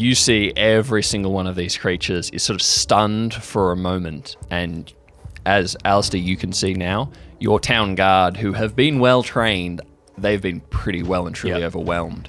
you see every single one of these creatures is sort of stunned for a moment. And as Alistair, you can see now, your town guard, who have been well trained, they've been pretty well and truly Yep. overwhelmed.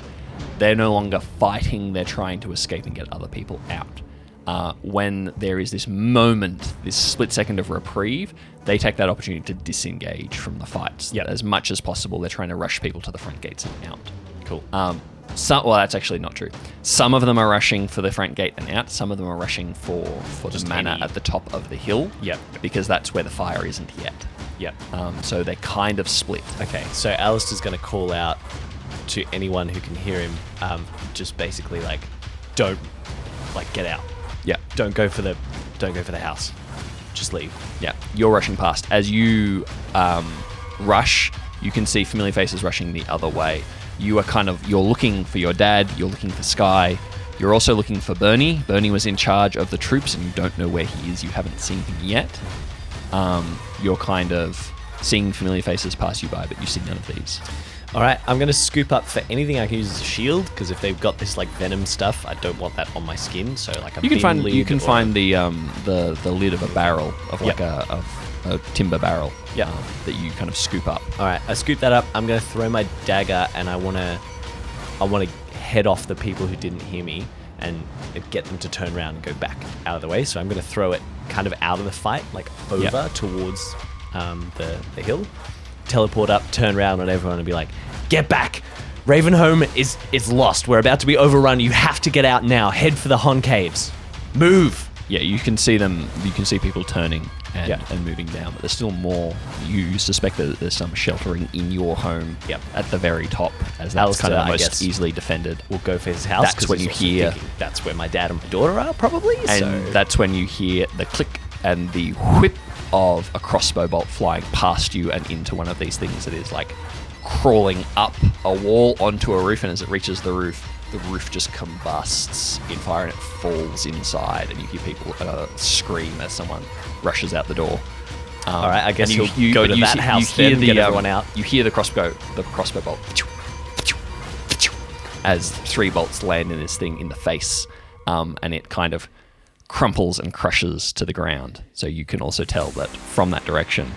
They're no longer fighting, they're trying to escape and get other people out. Uh, when there is this moment, this split second of reprieve, they take that opportunity to disengage from the fights Yep. as much as possible. They're trying to rush people to the front gates and out. Cool. Um, some, well, that's actually not true. Some of them are rushing for the front gate and out. Some of them are rushing for for Just the manor any- at the top of the hill. Yep. because that's where the fire isn't yet. Yep. Um, so they're kind of split. Okay, so Alistair's going to call out to anyone who can hear him, um, just basically like, don't, like, get out. Yeah, Don't go for the, don't go for the house. Just leave. yeah. You're rushing past. As you um, rush, you can see familiar faces rushing the other way. You are kind of you're looking for your dad. You're looking for Sky. You're also looking for Bernie. Bernie was in charge of the troops, and you don't know where he is. You haven't seen him yet. Um, you're kind of seeing familiar faces pass you by, but you see none of these. All right, I'm going to scoop up for anything I can use as a shield because if they've got this like venom stuff, I don't want that on my skin. So like a You can find you can find the um, the the lid of a barrel of like Yep. a, of a timber barrel. Yep. um, that you kind of scoop up. All right, I scoop that up. I'm going to throw my dagger, and I want to, I want to head off the people who didn't hear me and get them to turn around and go back out of the way. So I'm going to throw it kind of out of the fight, like over towards um, the the hill. Teleport up, turn around on everyone, and be like, "Get back! Ravenholm is is lost. We're about to be overrun. You have to get out now. Head for the Hon Caves. Move!" Yeah, you can see them. You can see people turning and, Yeah. and moving down, but there's still more. You suspect that there's some sheltering in your home. Yep. at the very top, as that's Alistair, kind of the most easily defended. We'll go for his house. That's when you hear- thinking That's where my dad and my daughter are, probably. and so that's when you hear the click and the whip of a crossbow bolt flying past you and into one of these things that is like crawling up a wall onto a roof and as it reaches the roof the roof just combusts in fire and it falls inside and you hear people uh, scream as someone rushes out the door um, All right, I guess and you'll go to that see- house hear then, get everyone out. you hear the crossbow the crossbow bolt as three bolts land in this thing in the face, um, and it kind of crumples and crushes to the ground. So you can also tell that from that direction,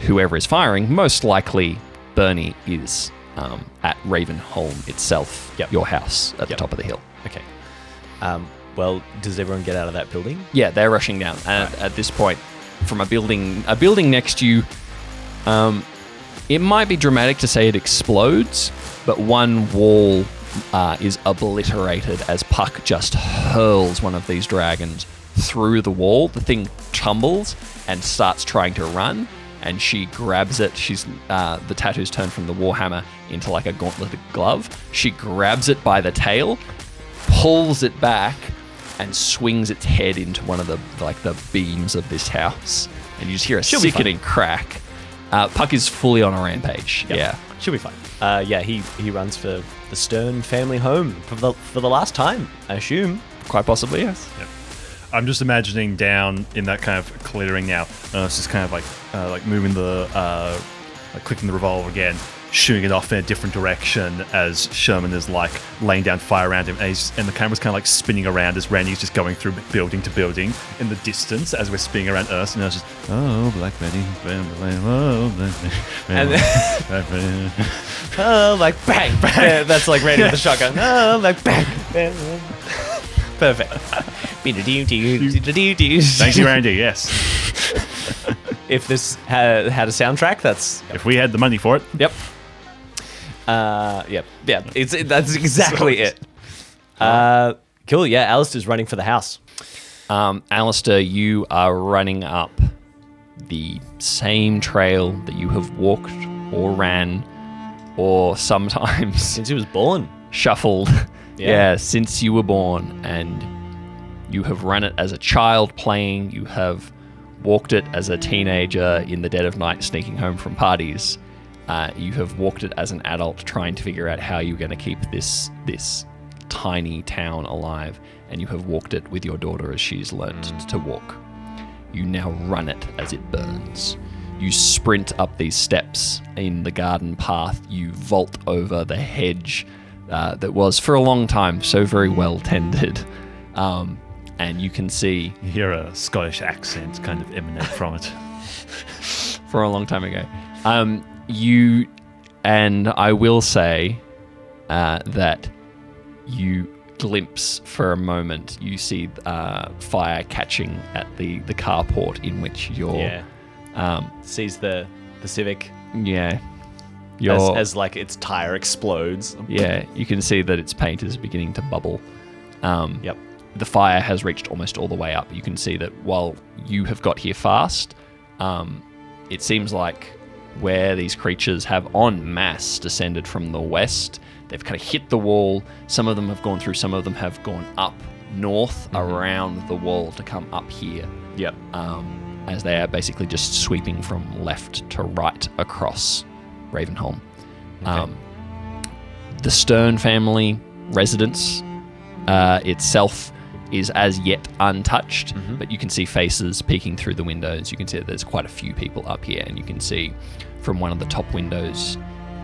whoever is firing, most likely Bernie is um, at Ravenholm itself, Yep. your house at the top of the hill. Okay. Um, well, does everyone get out of that building? Yeah, they're rushing down. And at this point, from a building, a building next to you, um, it might be dramatic to say it explodes, but one wall uh, is obliterated as Puck just hurls one of these dragons through the wall. The thing tumbles and starts trying to run, and she grabs it. She's uh, the tattoos turn from the warhammer into like a gauntleted glove. She grabs it by the tail, pulls it back and swings its head into one of the like the beams of this house, and you just hear a She'll sickening crack. Uh, Puck is fully on a rampage. Yep. Yeah, She'll be fine. Uh, yeah, he, he runs for the Stern family home for the, for the last time, I assume. quite possibly. Yes. I'm just imagining down in that kind of clearing now. Uh, it's just kind of like uh, like moving the uh, like clicking the revolver again, shooting it off in a different direction as Sherman is like laying down fire around him, and, he's, and the camera's kind of like spinning around as Randy's just going through building to building in the distance as we're spinning around Earth, and I was just oh Black Betty, oh Black Betty, And Black Betty. oh, like bang, bang. That's like Randy with the shotgun. Oh, like bang. bang. Perfect. Thank you, Randy. Yes, If this had, had a soundtrack, that's if we had the money for it. Yep. Uh, yep. Yeah. It's it, that's exactly it. Uh, cool. Yeah. Alistair's running for the house. Um, Alistair, you are running up the same trail that you have walked or ran or sometimes Since he was born. shuffled. Yeah. Yeah. since you were born, and you have run it as a child playing. You have walked it as a teenager in the dead of night, sneaking home from parties. Uh, you have walked it as an adult, trying to figure out how you're going to keep this this tiny town alive. And you have walked it with your daughter as she's learned to walk. You now run it as it burns. You sprint up these steps in the garden path. You vault over the hedge uh, that was for a long time so very well tended. Um, and you can see You hear a Scottish accent kind of emanate from it. for a long time ago. Um, you and I will say uh, that you glimpse for a moment. You see uh, fire catching at the the carport in which you're. Yeah. Um, Sees the the Civic yeah. As, as like its tire explodes. yeah, you can see that its paint is beginning to bubble. Um, Yep. the fire has reached almost all the way up. You can see that while you have got here fast, um, it seems like where these creatures have en masse descended from the west, they've kind of hit the wall. Some of them have gone through, some of them have gone up north around the wall to come up here. Yep. Um, as they are basically just sweeping from left to right across Ravenholm. Um, the Stern family residence uh, itself is as yet untouched, but you can see faces peeking through the windows. You can see that there's quite a few people up here, and you can see from one of the top windows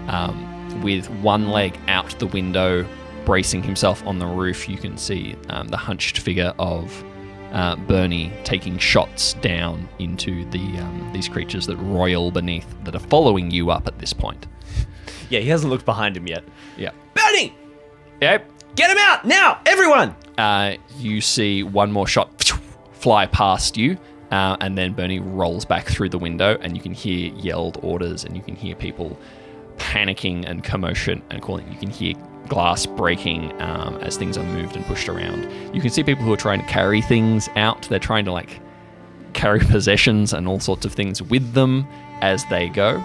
um, with one leg out the window, bracing himself on the roof. You can see um, the hunched figure of uh, Bernie taking shots down into the um, these creatures that roil beneath that are following you up at this point. Yeah, he hasn't looked behind him yet. Yeah. Bernie, Yep. get him out now, everyone! Uh, you see one more shot fly past you, uh, and then Bernie rolls back through the window, and you can hear yelled orders, and you can hear people panicking and commotion and calling. You can hear glass breaking um, as things are moved and pushed around. You can see people who are trying to carry things out. They're trying to like carry possessions and all sorts of things with them as they go.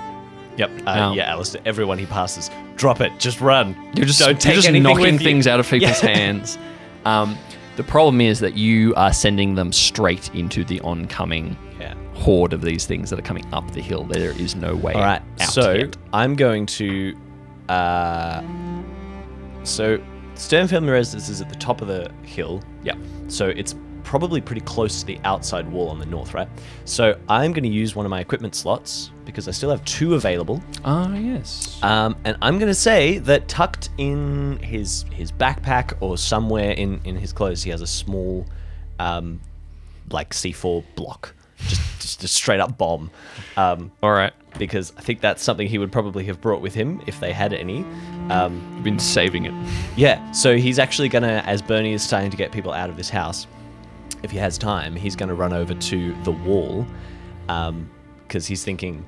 Yep. Uh, Um, yeah, Alistair. Everyone he passes, drop it. Just run. You're just, don't you're just knocking with you. things out of people's Yeah. hands. Um, the problem is that you are sending them straight into the oncoming Yeah. horde of these things that are coming up the hill. There is no way All right. out So yet. I'm going to. Uh, so Stern family Residence is at the top of the hill. Yeah. So it's probably pretty close to the outside wall on the north, right? So I'm going to use one of my equipment slots because I still have two available. Ah, yes. Um, and I'm going to say that tucked in his his backpack or somewhere in, in his clothes, he has a small, um, like C4 block, just just a straight up bomb. Um, All right. Because I think that's something he would probably have brought with him if they had any. Um, been saving it. yeah, so he's actually gonna, as Bernie is starting to get people out of this house, if he has time, he's gonna run over to the wall, because he's thinking,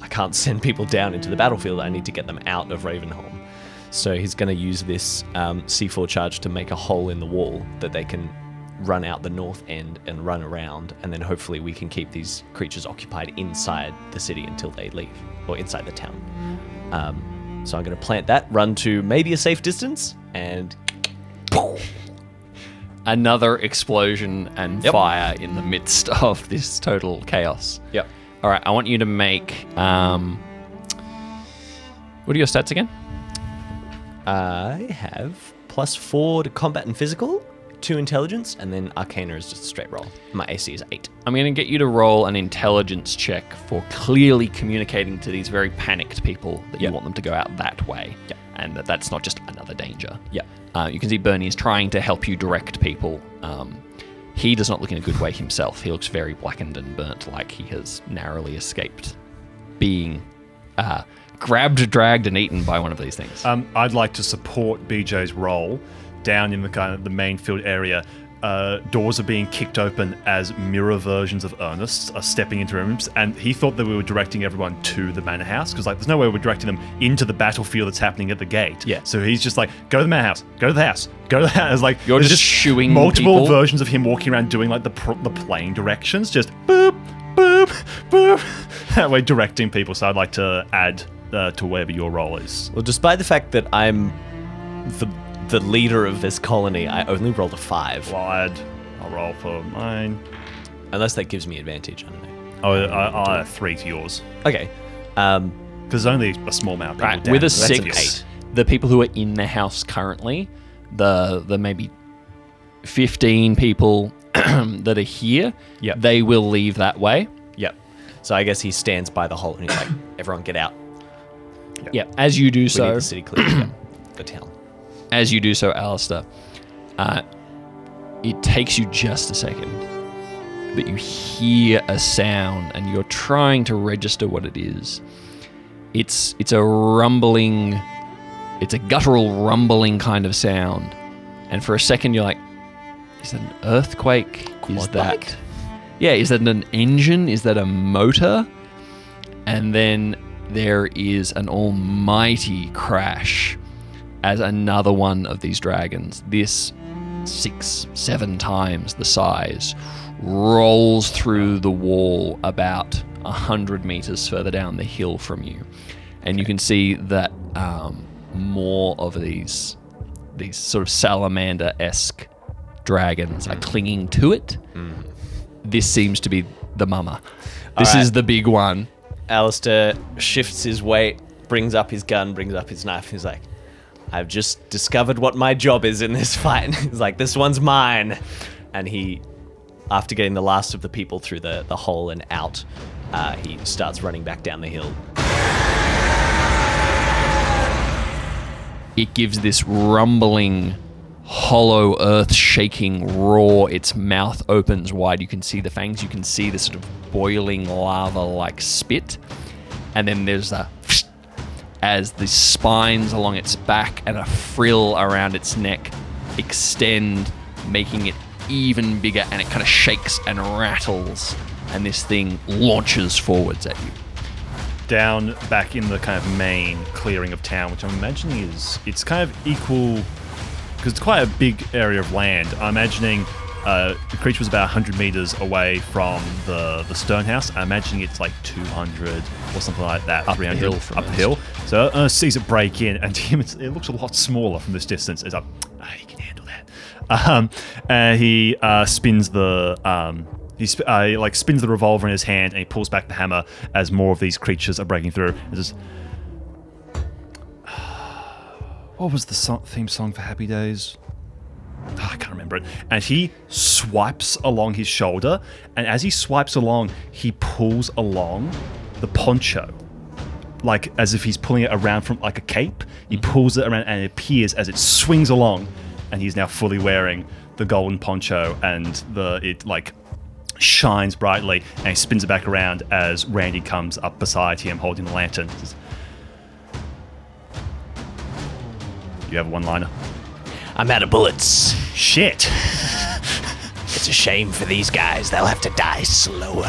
I can't send people down into the battlefield. I need to get them out of Ravenholm. So he's gonna use this um, C4 charge to make a hole in the wall that they can run out the north end and run around, and then hopefully we can keep these creatures occupied inside the city until they leave, or inside the town. Um, so I'm going to plant that, run to maybe a safe distance, and Another explosion and Yep. fire in the midst of this total chaos. yep. All right. I want you to make. Um, what are your stats again? I have plus four to combat and physical, two intelligence, and then Arcana is just a straight roll. My AC is eight. I'm going to get you to roll an intelligence check for clearly communicating to these very panicked people that you Yep. want them to go out that way. Yep. And that that's not just another danger. Yep. Uh, you can see Bernie is trying to help you direct people. Um, he does not look in a good way himself. He looks very blackened and burnt, like he has narrowly escaped being uh, grabbed, dragged, and eaten by one of these things. Um, I'd like to support BJ's roll down in the kind of the main field area. Uh, doors are being kicked open as mirror versions of Ernest are stepping into rooms, and he thought that we were directing everyone to the manor house because, like, there's no way we're directing them into the battlefield that's happening at the gate. Yeah. So he's just like, go to the manor house, go to the house, go to the house. Like, You're there's just shooing multiple people? versions of him walking around doing like the pr- the plain directions, just boop, boop, boop. That way, directing people. So I'd like to add uh, to wherever your roll is. Well, despite the fact that I'm the the leader of this colony, I only rolled a five. Well, I'll. I'll roll for mine. Unless that gives me advantage. I don't know. Oh, I, I'll add three to yours Okay. Um, because there's only a small amount of people. Right, down, with a so that's six, the people who are in the house currently, the the maybe fifteen people that are here, Yep. they will leave that way. yep. So I guess he stands by the hole and he's like, "Everyone, get out. Yeah, as you do We so, need the city clear. yeah, the town." As you do so, Alistair, uh, it takes you just a second, but you hear a sound and you're trying to register what it is. It's it's a rumbling, it's a guttural rumbling kind of sound, and for a second you're like, is that an earthquake? Is Quad-like? that yeah? Is that an engine? Is that a motor? And then there is an almighty crash as another one of these dragons, this six, seven times the size, rolls through the wall about a hundred meters further down the hill from you, and you can see that um, more of these these sort of salamander-esque dragons are clinging to it. This seems to be the mama. This Alright. is the big one. Alistair shifts his weight, brings up his gun, brings up his knife. He's like, I've just discovered what my job is in this fight. He's like, this one's mine. And he, after getting the last of the people through the, the hole and out, uh, he starts running back down the hill. it gives this rumbling, hollow, earth shaking roar. Its mouth opens wide. You can see the fangs. You can see the sort of boiling lava like spit. And then there's a as the spines along its back and a frill around its neck extend, making it even bigger. And it kind of shakes and rattles. And this thing launches forwards at you. down back in the kind of main clearing of town, which I'm imagining is it's kind of equal because it's quite a big area of land. I'm imagining uh, the creature was about 100 meters away from the the stone house. I'm imagining it's like 200 or something like that. Up the hill from up the us. So uh, sees it break in, and to him it looks a lot smaller from this distance. It's like, ah, he can handle that. Um, and he uh, spins the um, he sp- uh, he, like spins the revolver in his hand, and he pulls back the hammer as more of these creatures are breaking through. And just, what was the song, theme song for Happy Days? Ah, I can't remember it. And he swipes along his shoulder, and as he swipes along, he pulls along the poncho, like as if he's pulling it around from like a cape. He pulls it around, and it appears as it swings along, and he's now fully wearing the golden poncho, and the it like shines brightly, and he spins it back around as Randy comes up beside him holding the lantern. Says, You have a one-liner. I'm out of bullets. Shit. It's a shame for these guys. They'll have to die slower.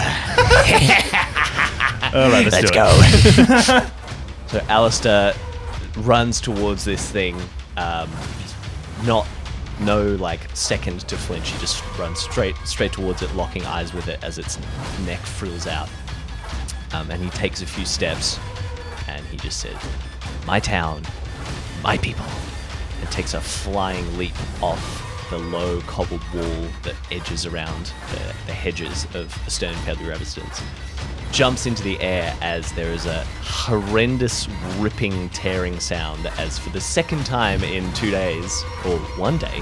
All right, let's, Let's do go. it. so Alistair runs towards this thing, um, not no like second to flinch. He just runs straight straight towards it, locking eyes with it as its neck frills out. Um, and he takes a few steps, and he just says, "My town, my people," and takes a flying leap off the low cobbled wall that edges around the, the hedges of the stone Pedley Ravistons jumps into the air as there is a horrendous ripping, tearing sound as for the second time in two days, or one day,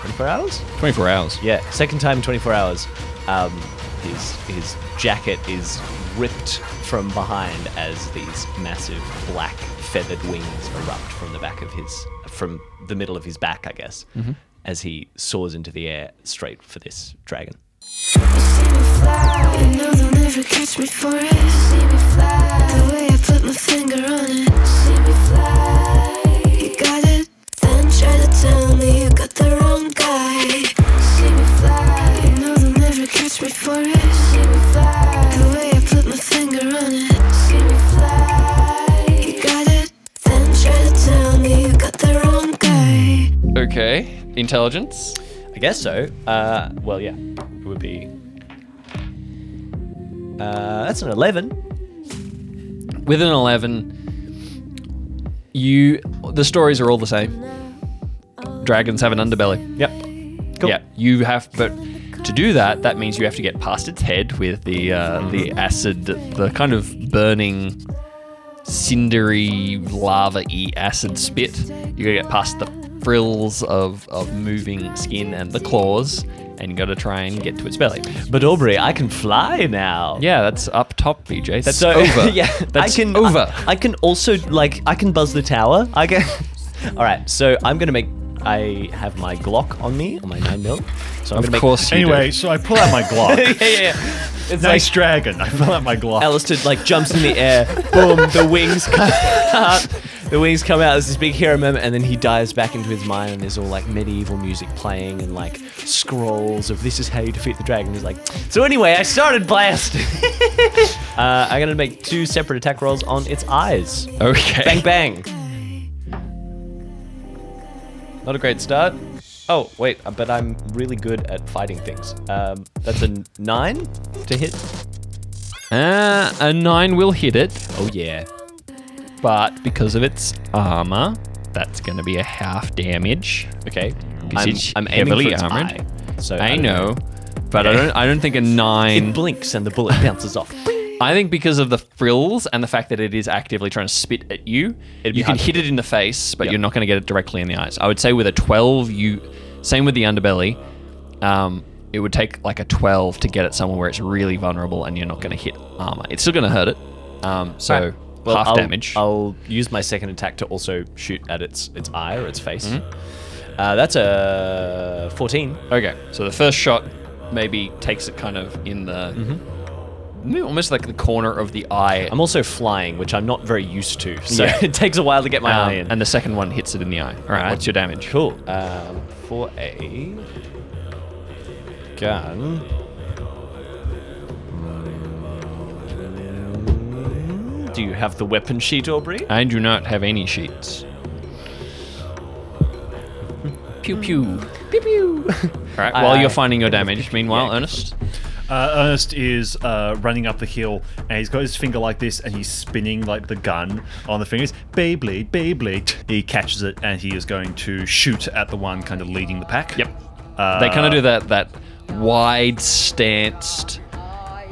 24 hours? 24 hours. Yeah, second time in 24 hours, um, his, his jacket is ripped from behind as these massive black feathered wings erupt from the back of his, from the middle of his back, I guess, mm-hmm. as he soars into the air straight for this dragon. See me fly, you know they'll never catch me for it. See me fly, the way I put my finger on it. Okay. Intelligence. I guess so. Uh, well, yeah, it would be. Uh, that's an eleven. With an 11, you. The stories are all the same. Dragons have an underbelly. Yep. Cool. Yeah, you have, but to do that, that means you have to get past its head with the uh, the acid, the kind of burning, cindery, lava-y acid spit. You gotta get past the frills of, of moving skin and the claws, and you gotta try and get to its belly. But Aubrey, I can fly now. Yeah, that's up top, BJ. That's So uh, over. yeah, that's I can over. I, I can also like I can buzz the tower. I can. All right, so I'm gonna make. I have my Glock on me, on my nine mil. So I'm Of gonna make. course you Anyway, do. so I pull out my Glock. yeah, yeah, yeah. It's nice like dragon. I pull out my Glock. Alistair like jumps in the air. Boom! The wings cut. out. The wings come out. There's this big hero moment, and then he dives back into his mind, and there's all like medieval music playing and like scrolls of "This is how you defeat the dragon." He's like, so anyway, I started blasting. uh, I'm gonna make two separate attack rolls on its eyes. Okay. Bang bang. Not a great start. Oh wait, uh, but I'm really good at fighting things. Um, that's a nine to hit. Uh, a nine will hit it, Oh yeah. But because of its armor, that's going to be a half damage. Okay. Because I'm, it's I'm aiming heavily for its armored. eye. So I don't know, but I don't. I don't think a nine. It blinks and the bullet bounces off. I think because of the frills and the fact that it is actively trying to spit at you, It'd be you can hard to hit it in the face, but Yep. you're not going to get it directly in the eyes. I would say with a 12, you same with the underbelly. Um, it would take like a 12 to get it somewhere where it's really vulnerable and you're not going to hit armor. It's still going to hurt it. Um, so Alright. Well, half I'll, damage. I'll use my second attack to also shoot at its its eye or its face. Mm-hmm. Uh, that's a 14. Okay, so the first shot maybe takes it kind of in the maybe almost like the corner of the eye, I'm also flying, which I'm not very used to, so Yeah. it takes a while to get my um, eye in. and the second one hits it in the eye. All right, what's your damage? Cool. Um, for a gun. Do you have the weapon sheet, Aubrey? I do not have any sheets. Pew pew. Pew pew. All right, while I- you're finding your damage, meanwhile, yeah. Ernest. Uh, Ernest is uh, running up the hill and he's got his finger like this and he's spinning like the gun on the fingers. Beyblade, Beyblade. He catches it and he is going to shoot at the one kind of leading the pack. Yep. Uh, they kind of do that that wide stanced,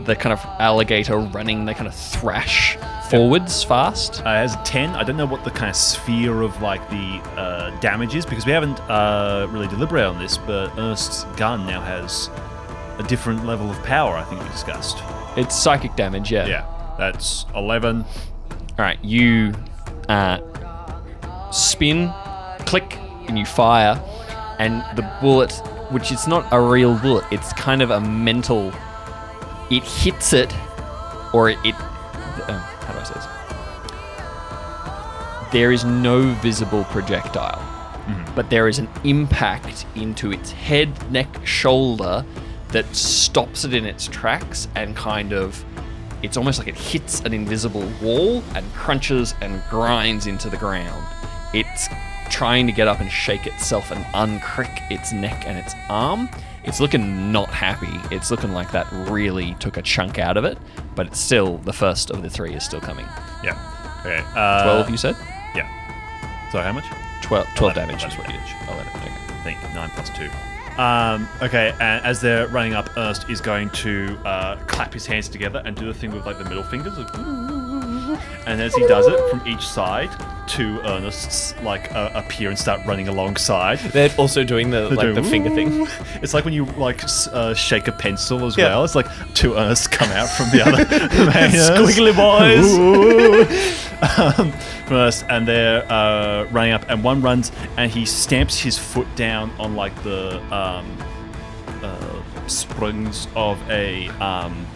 the kind of alligator running. They kind of thrash forwards fast. Uh, has a 10. I don't know what the kind of sphere of like the uh, damage is because we haven't uh, really deliberated on this, but Ernest's gun now has a different level of power, I think we discussed. It's psychic damage. Yeah. Yeah, that's 11. All right, you uh, spin, click, and you fire, and the bullet, which is not a real bullet, it's kind of a mental. It hits it, or it. it There is no visible projectile, but there is an impact into its head, neck, shoulder that stops it in its tracks and kind of it's almost like it hits an invisible wall and crunches and grinds into the ground. It's trying to get up and shake itself and uncrick its neck and its arm. It's looking not happy. It's looking like that really took a chunk out of it, but it's still the first of the three is still coming. Yeah. Okay. Uh, 12, you said? So how much? 12, 12 Eleven, damage that's is what you did. 11, okay. I think nine plus two. Um, okay, and as they're running up, Ernest is going to uh, clap his hands together and do the thing with like the middle fingers. And as he does it, from each side, two Ernest's like uh, appear and start running alongside. They're also doing the They're like the finger thing. It's like when you like uh, shake a pencil as Yeah. well. It's like two Ernests come out from the other. Squiggly boys. Um, from and they're uh, running up, and one runs and he stamps his foot down on like the um, uh, springs of a um,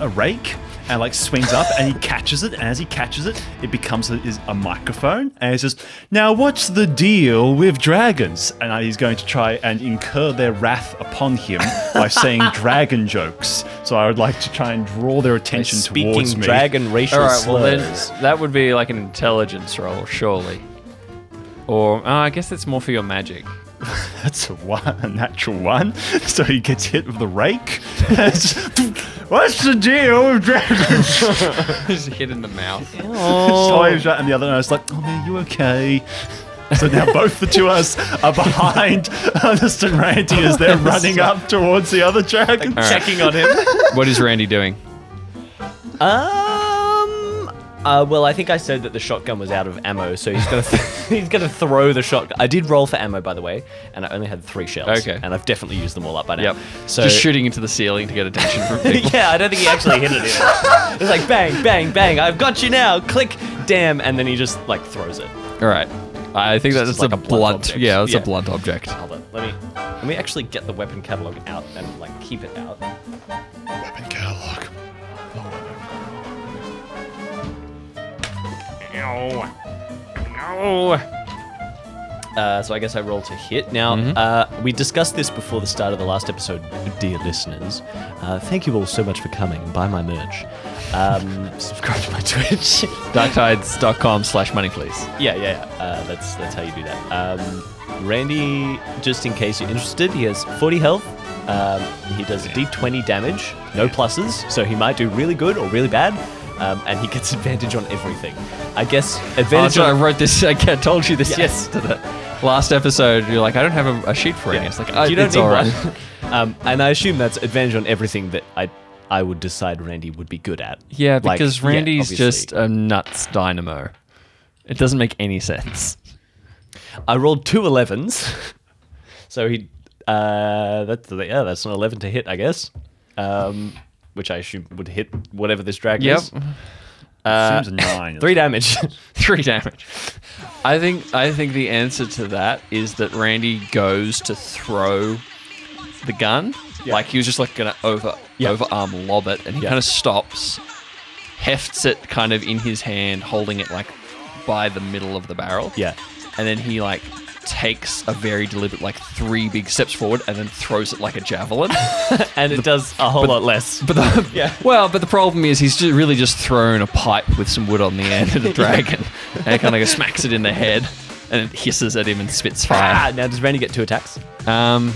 a rake. And like swings up and he catches it, and as he catches it, it becomes a, is a microphone. And he says, "Now, what's the deal with dragons?" And uh, he's going to try and incur their wrath upon him by saying dragon jokes. So I would like to try and draw their attention Speaking towards me. dragon racial All right, well slurs. then that would be like an intelligence roll, surely. Or uh, I guess it's more for your magic. That's a one, a natural one. So he gets hit with the rake. What's the deal with dragons? Just hit in the mouth. So I was right, and the other nurse like, "Oh man, you okay?" So now both the two of us are behind Ernest and Randy as they're running up towards the other dragon. Checking on him. What is Randy doing? Um. Uh, well, I think I said that the shotgun was out of ammo, so he's gonna he's gonna throw the shotgun. I did roll for ammo, by the way, and I only had three shells. Okay. And I've definitely used them all up by now. Yep. So Just shooting into the ceiling to get attention from people. yeah, I don't think he actually hit it. Either. It's like bang, bang, bang. I've got you now. Click, damn, and then he just like throws it. All right. I think Just that's like a, a blunt blunt. Yeah, that's Yeah. a blunt object. Hold on. Let me let me actually get the weapon catalog out and like keep it out. Weapon catalog. Uh, so I guess I roll to hit. Now, Mm-hmm. uh, we discussed this before the start of the last episode, dear listeners. Uh, thank you all so much for coming. Buy my merch. Um, subscribe to my Twitch. Darktides.com slash money, please. yeah, yeah, yeah. Uh, that's that's how you do that. Um, Randy, just in case you're interested, he has 40 health. Um, he does a d20 damage, no pluses, so he might do really good or really bad. Um, and he gets advantage on everything. I guess Oh, advantage so I wrote this. I told you this Yeah. yesterday. Last episode, you're like, I don't have a, a sheet for it. Yeah. It's like, oh, you don't it's need all right. one. um, and I assume that's advantage on everything that I I would decide Randy would be good at. Yeah, Like, because Randy's obviously. just a nuts dynamo. It doesn't make any sense. I rolled two 11s, so he uh, that's yeah that's an eleven to hit I guess, um, which I assume would hit whatever this dragon Yep. is. Uh, Seems a nine. three damage. Three damage. I think I think the answer to that is that Randy goes to throw the gun. Yeah. Like he was just like gonna over Yeah. overarm lob it, and he Yeah. kind of stops, hefts it kind of in his hand, holding it like by the middle of the barrel. yeah, And then he like takes a very deliberate like three big steps forward and then throws it like a javelin. and it does a whole lot less. But the, Yeah. well, but the problem is he's just really just thrown a pipe with some wood on the end at a dragon, and it kind of smacks it in the head, and it hisses at him and spits Ah, fire. now does Randy get two attacks? Um,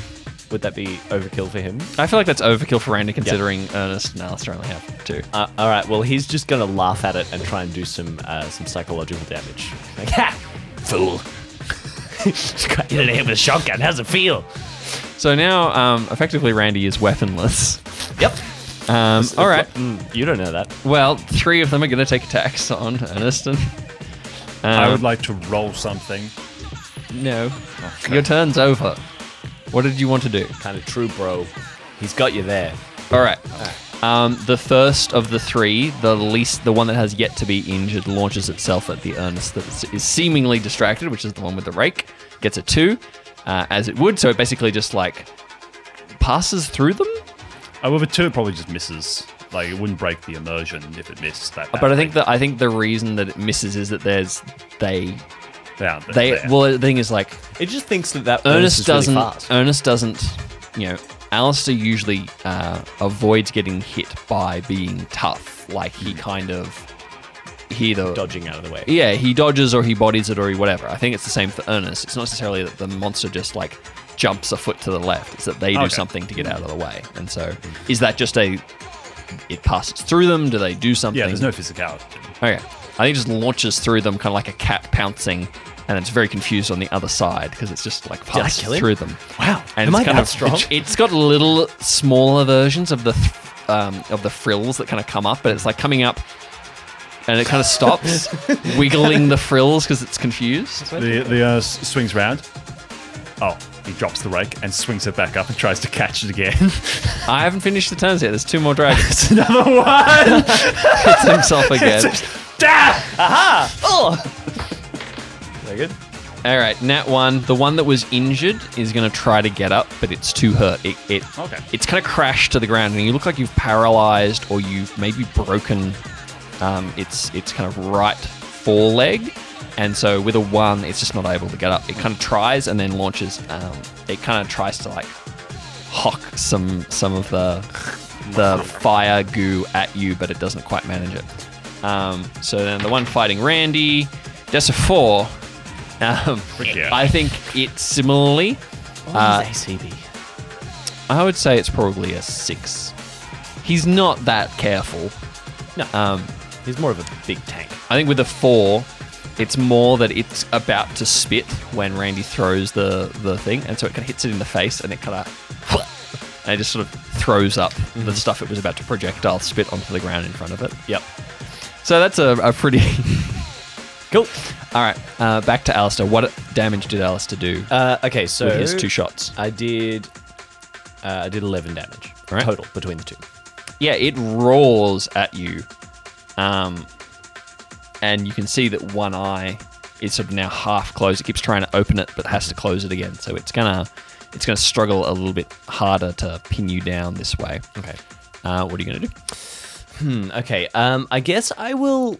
Would that be overkill for him? I feel like that's overkill for Randy, considering Ernest and Alistair only have two. Uh, all right. Well, he's just gonna laugh at it and try and do some uh, some psychological damage. Like, ha, fool! Just got hit in the head with a shotgun. How's it feel? So now, um, effectively, Randy is weaponless. Yep. Um, all right. Mm, you don't know that. Well, three of them are going to take attacks on Ernest and. I Um, would like to roll something. No. Your turn's over. What did you want to do? Kind of true, bro. He's got you there. All right. Um, the first of the three, the least, the one that has yet to be injured, launches itself at the Ernest that is- is seemingly distracted, which is the one with the rake. Gets a two, uh, as it would. So it basically just like passes through them. With a two, it probably just misses. Like it wouldn't break the immersion if it missed that. But I think that I think the reason that it misses is that there's they yeah, they there. well the thing is like It just thinks that that Ernest is doesn't. fast. Ernest doesn't. You know, Alistair usually uh, avoids getting hit by being tough. Like he hmm. kind of he either dodging out of the way. Yeah, he dodges or he bodies it or he whatever. I think it's the same for Ernest. It's not necessarily that the monster just like jumps a foot to the left. It's that they do Okay. something to get hmm. out of the way. And so, hmm. is that just a? It passes through them. Do they do something? yeah, there's no physicality. Okay. I think it just launches through them, kind of like a cat pouncing, and it's very confused on the other side because it's just like kill through them. Wow. And Am it's I kind that of strong? It's, it's got little smaller versions of the th- um, of the frills that kind of come up, but it's like coming up, and it kind of stops, wiggling the frills because it's confused. The the uh, swings round. Oh, he drops the rake and swings it back up and tries to catch it again. I haven't finished the turns yet. There's two more dragons. Another one. Hits himself again. Very good. All right, Nat one. The one that was injured is going to try to get up, but it's too hurt. It, it Okay. It's kind of crashed to the ground, and you look like you've paralyzed or you've maybe broken um, its its kind of right foreleg, and so with a one, it's just not able to get up. It kind of tries and then launches. Um, it kind of tries to like hock some some of the the fire goo at you, but it doesn't quite manage it. Um, so then the one fighting Randy, that's a four. Um, Yeah. I think it similarly. Uh, ACB? I would say it's probably a six. He's not that careful. No. Um, He's more of a big tank. I think with a four, it's more that it's about to spit when Randy throws the the thing, and so it kind of hits it in the face, and it kind of and it just sort of throws up the stuff it was about to projectile spit onto the ground in front of it. Yep. So that's a, a pretty Cool. All right, uh, back to Alistair. What damage did Alistair do Uh, okay, so with his two shots? I did. Uh, I did 11 damage Right. total between the two. Yeah, it roars at you, um, and you can see that one eye is sort of now half closed. It keeps trying to open it, but has to close it again. So it's gonna it's gonna struggle a little bit harder to pin you down this way. Okay. Uh, what are you gonna do? Hmm, okay. Um, I guess I will.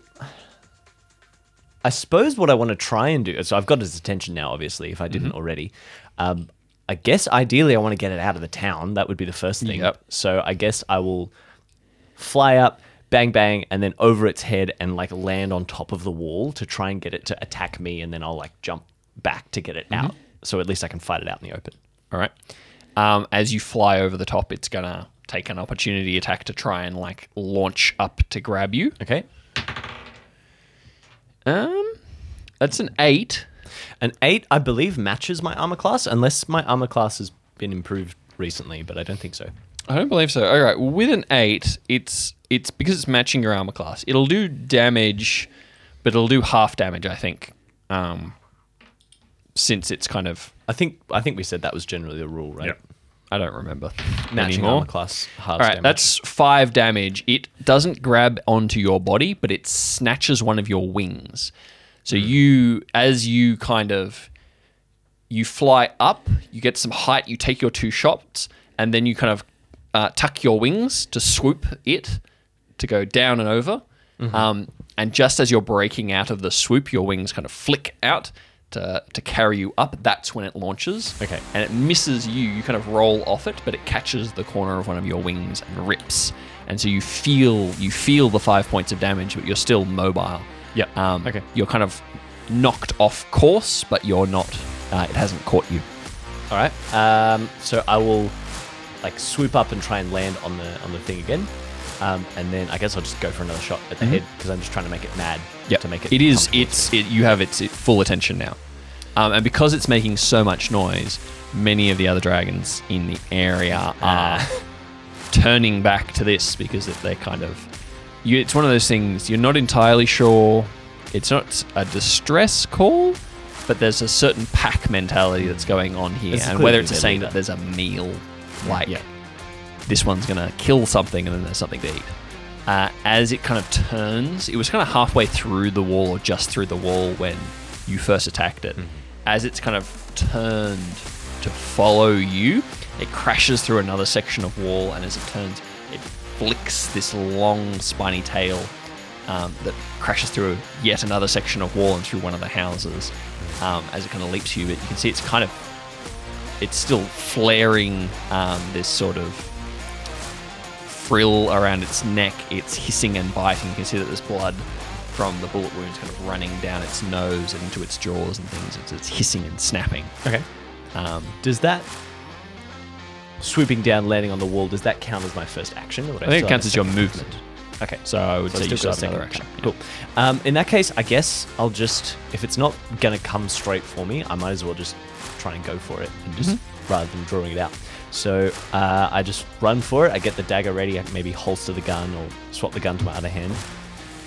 I suppose what I want to try and do. So I've got his attention now, obviously, if I didn't already. Um, I guess ideally I want to get it out of the town. That would be the first thing. Yep. So I guess I will fly up, bang, bang, and then over its head and like land on top of the wall to try and get it to attack me, and then I'll like jump back to get it out. So at least I can fight it out in the open. All right. Um, as you fly over the top, it's gonna take an opportunity attack to try and like launch up to grab you. Okay. Um, that's an eight. An eight, I believe, matches my armor class, unless my armor class has been improved recently, but I don't think so. I don't believe so. All right, with an eight, it's it's because it's matching your armor class. It'll do damage, but it'll do half damage. I think, um, since it's kind of I think I think we said that was generally the rule, right? Yep. I don't remember Matching anymore. armor class All right, damage. that's five damage. It doesn't grab onto your body, but it snatches one of your wings. So you, as you kind of, you fly up, you get some height, you take your two shots, and then you kind of uh, tuck your wings to swoop it to go down and over. Um, and just as you're breaking out of the swoop, your wings kind of flick out to, to carry you up. That's when it launches. Okay. And it misses you. You kind of roll off it, but it catches the corner of one of your wings and rips. And so you feel you feel the five points of damage, but you're still mobile. Yeah. Um, Okay. You're kind of knocked off course, but you're not. Uh, it hasn't caught you. All right. Um, so I will like swoop up and try and land on the on the thing again, um, and then I guess I'll just go for another shot at the head because I'm just trying to make it mad. To make it. It is. It's. It, you have its it, full attention now, um, and because it's making so much noise, many of the other dragons in the area are turning back to this because they're kind of. You, it's one of those things you're not entirely sure. It's not a distress call, but there's a certain pack mentality that's going on here, It's and whether it's a saying that there's a meal, like Yeah. This one's gonna kill something and then there's something to eat. Uh, as it kind of turns, it was kind of halfway through the wall or just through the wall when you first attacked it. As it's kind of turned to follow you, it crashes through another section of wall, and as it turns, it flicks this long spiny tail um, that crashes through yet another section of wall and through one of the houses. Um, as it kind of leaps you, but you can see it's kind of it's still flaring um, this sort of frill around its neck. It's hissing and biting. You can see that there's blood from the bullet wounds kind of running down its nose and into its jaws and things. It's, it's hissing and snapping. Okay. Um, Does that swooping down, landing on the wall, does that count as my first action? Or I think it counts as your movement. Okay. So I would So say you still still got a second action. Cool. Um, in that case, I guess I'll just, if it's not going to come straight for me, I might as well just try and go for it and just rather than drawing it out. So uh, I just run for it. I get the dagger ready. I maybe holster the gun or swap the gun to my other hand.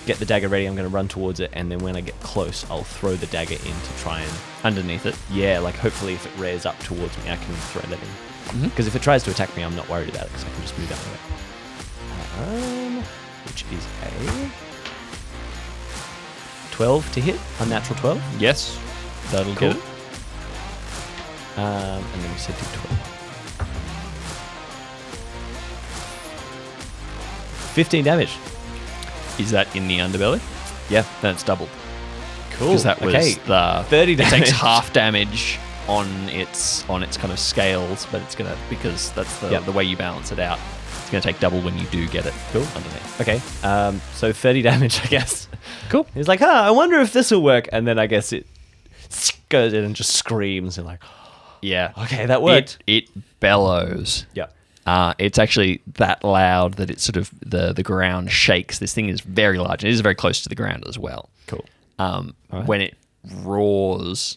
Get the dagger ready. I'm going to run towards it, and then when I get close, I'll throw the dagger in to try and Underneath it. yeah, like hopefully if it rears up towards me, I can throw that in. Mm-hmm. Because if it tries to attack me, I'm not worried about it because I can just move out of it. Um, which is a 12 to hit, unnatural 12. Yes. That'll Cool. get it. Um, and then we said d12. 15 damage. Is that in the underbelly? Yeah. Then it's doubled. Cool. Because that was okay. the 30 It takes half damage on its on its kind of scales, but it's gonna because that's the, Yep. the way you balance it out. It's gonna take double when you do get it Cool. underneath. Okay. Um, so 30 damage, I guess. Cool. He's like, huh, I wonder if this will work. And then I guess it goes in and just screams and like, Yeah. okay, that worked. It, it bellows. yeah. Uh, it's actually that loud that it sort of the the ground shakes. This thing is very large. It is very close to the ground as well. Cool. Um, Alright. When it roars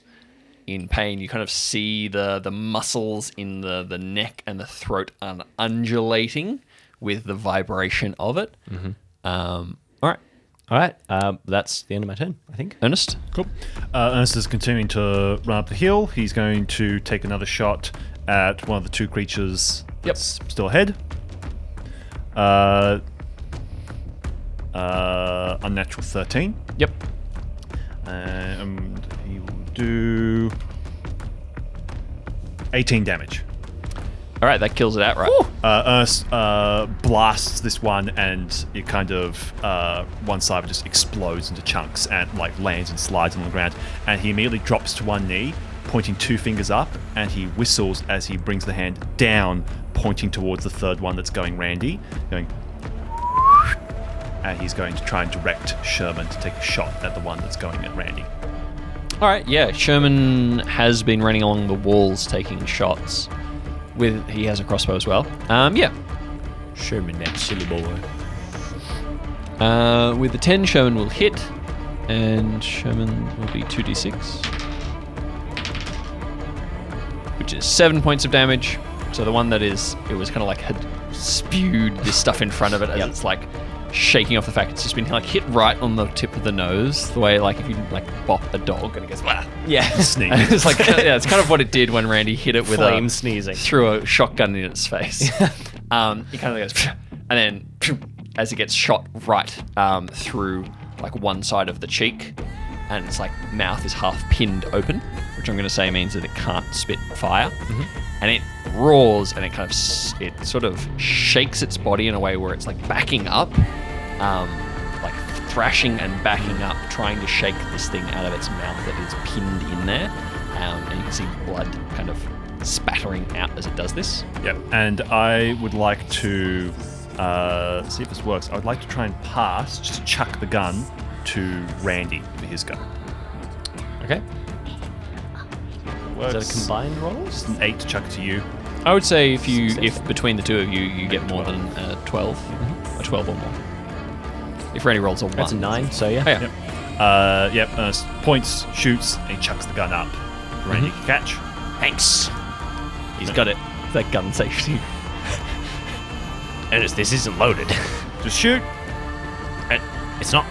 in pain, you kind of see the the muscles in the the neck and the throat un- undulating with the vibration of it. Mm-hmm. Um, all right, All right. Um, that's the end of my turn, I think. Ernest. Cool. Uh, Ernest is continuing to run up the hill. He's going to take another shot at one of the two creatures that's still ahead. Uh, uh, unnatural 13. Yep. And he will do 18 damage. All right, that kills it outright. Uh, Ernest uh, blasts this one, and it kind of uh, one side just explodes into chunks and like lands and slides on the ground. And he immediately drops to one knee, pointing two fingers up, and he whistles as he brings the hand down, pointing towards the third one that's going Randy, going. And he's going to try and direct Sherman to take a shot at the one that's going at Randy. All right, yeah. Sherman has been running along the walls taking shots. With he has a crossbow as well. Um, yeah. Sherman, that silly boy. Uh, with the ten, Sherman will hit, and Sherman will be two d six, which is seven points of damage. So the one that is, it was kind of like had spewed this stuff in front of it as Yep. it's like shaking off the fact it's just been like hit right on the tip of the nose. The way like if you like bop a dog and it goes Wah. Yeah. Sneeze. it's like yeah, it's kind of what it did when Randy hit it with Flame a sneezing. threw a shotgun in its face. um, he kind of goes, and then as it gets shot right um, through like one side of the cheek, and its like mouth is half pinned open, which I'm going to say means that it can't spit fire, and it roars and it kind of it sort of shakes its body in a way where it's like backing up, um, like thrashing and backing up, trying to shake this thing out of its mouth that is pinned in there, um, and you can see blood kind of spattering out as it does this. Yep. And I would like to uh, see if this works. I would like to try and pass, just chuck the gun to Randy for his gun. Okay. Works. Is that a combined roll? Just an eight to chuck to you. I would say if you Six, if between the two of you you get more than uh, 12 a 12 or more. If Randy rolls a 1. That's a nine, so yeah. Oh, yeah. Yep. Uh, yep. Uh, s- points, shoots, and he chucks the gun up. Randy Mm-hmm. to catch. Thanks. He's got it. That gun safety. Ernest, this isn't loaded. Just shoot. It's not.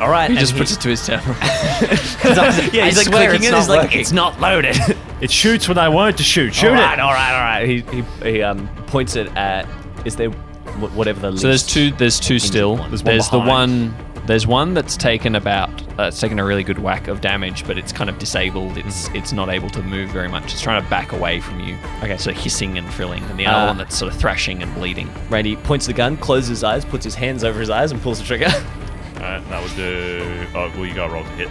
All right. He and just puts it to his temple. yeah, he's I like clicking it's it. not He's like, it's not loaded. It shoots when I want it to shoot. Shoot all right, it. all right, all right. He, he, he um, points it at. Is there wh- whatever the so there's least- two there's two still. one. There's There's, one the behind. one there's one that's taken about uh, it's taken a really good whack of damage, but it's kind of disabled. It's Mm-hmm. it's not able to move very much. It's trying to back away from you. Okay. So hissing and frilling, and the other Uh, one that's sort of thrashing and bleeding. Randy points the gun, closes his eyes, puts his hands over his eyes, and pulls the trigger. Alright, that would do. Oh, well, you got to roll to hit.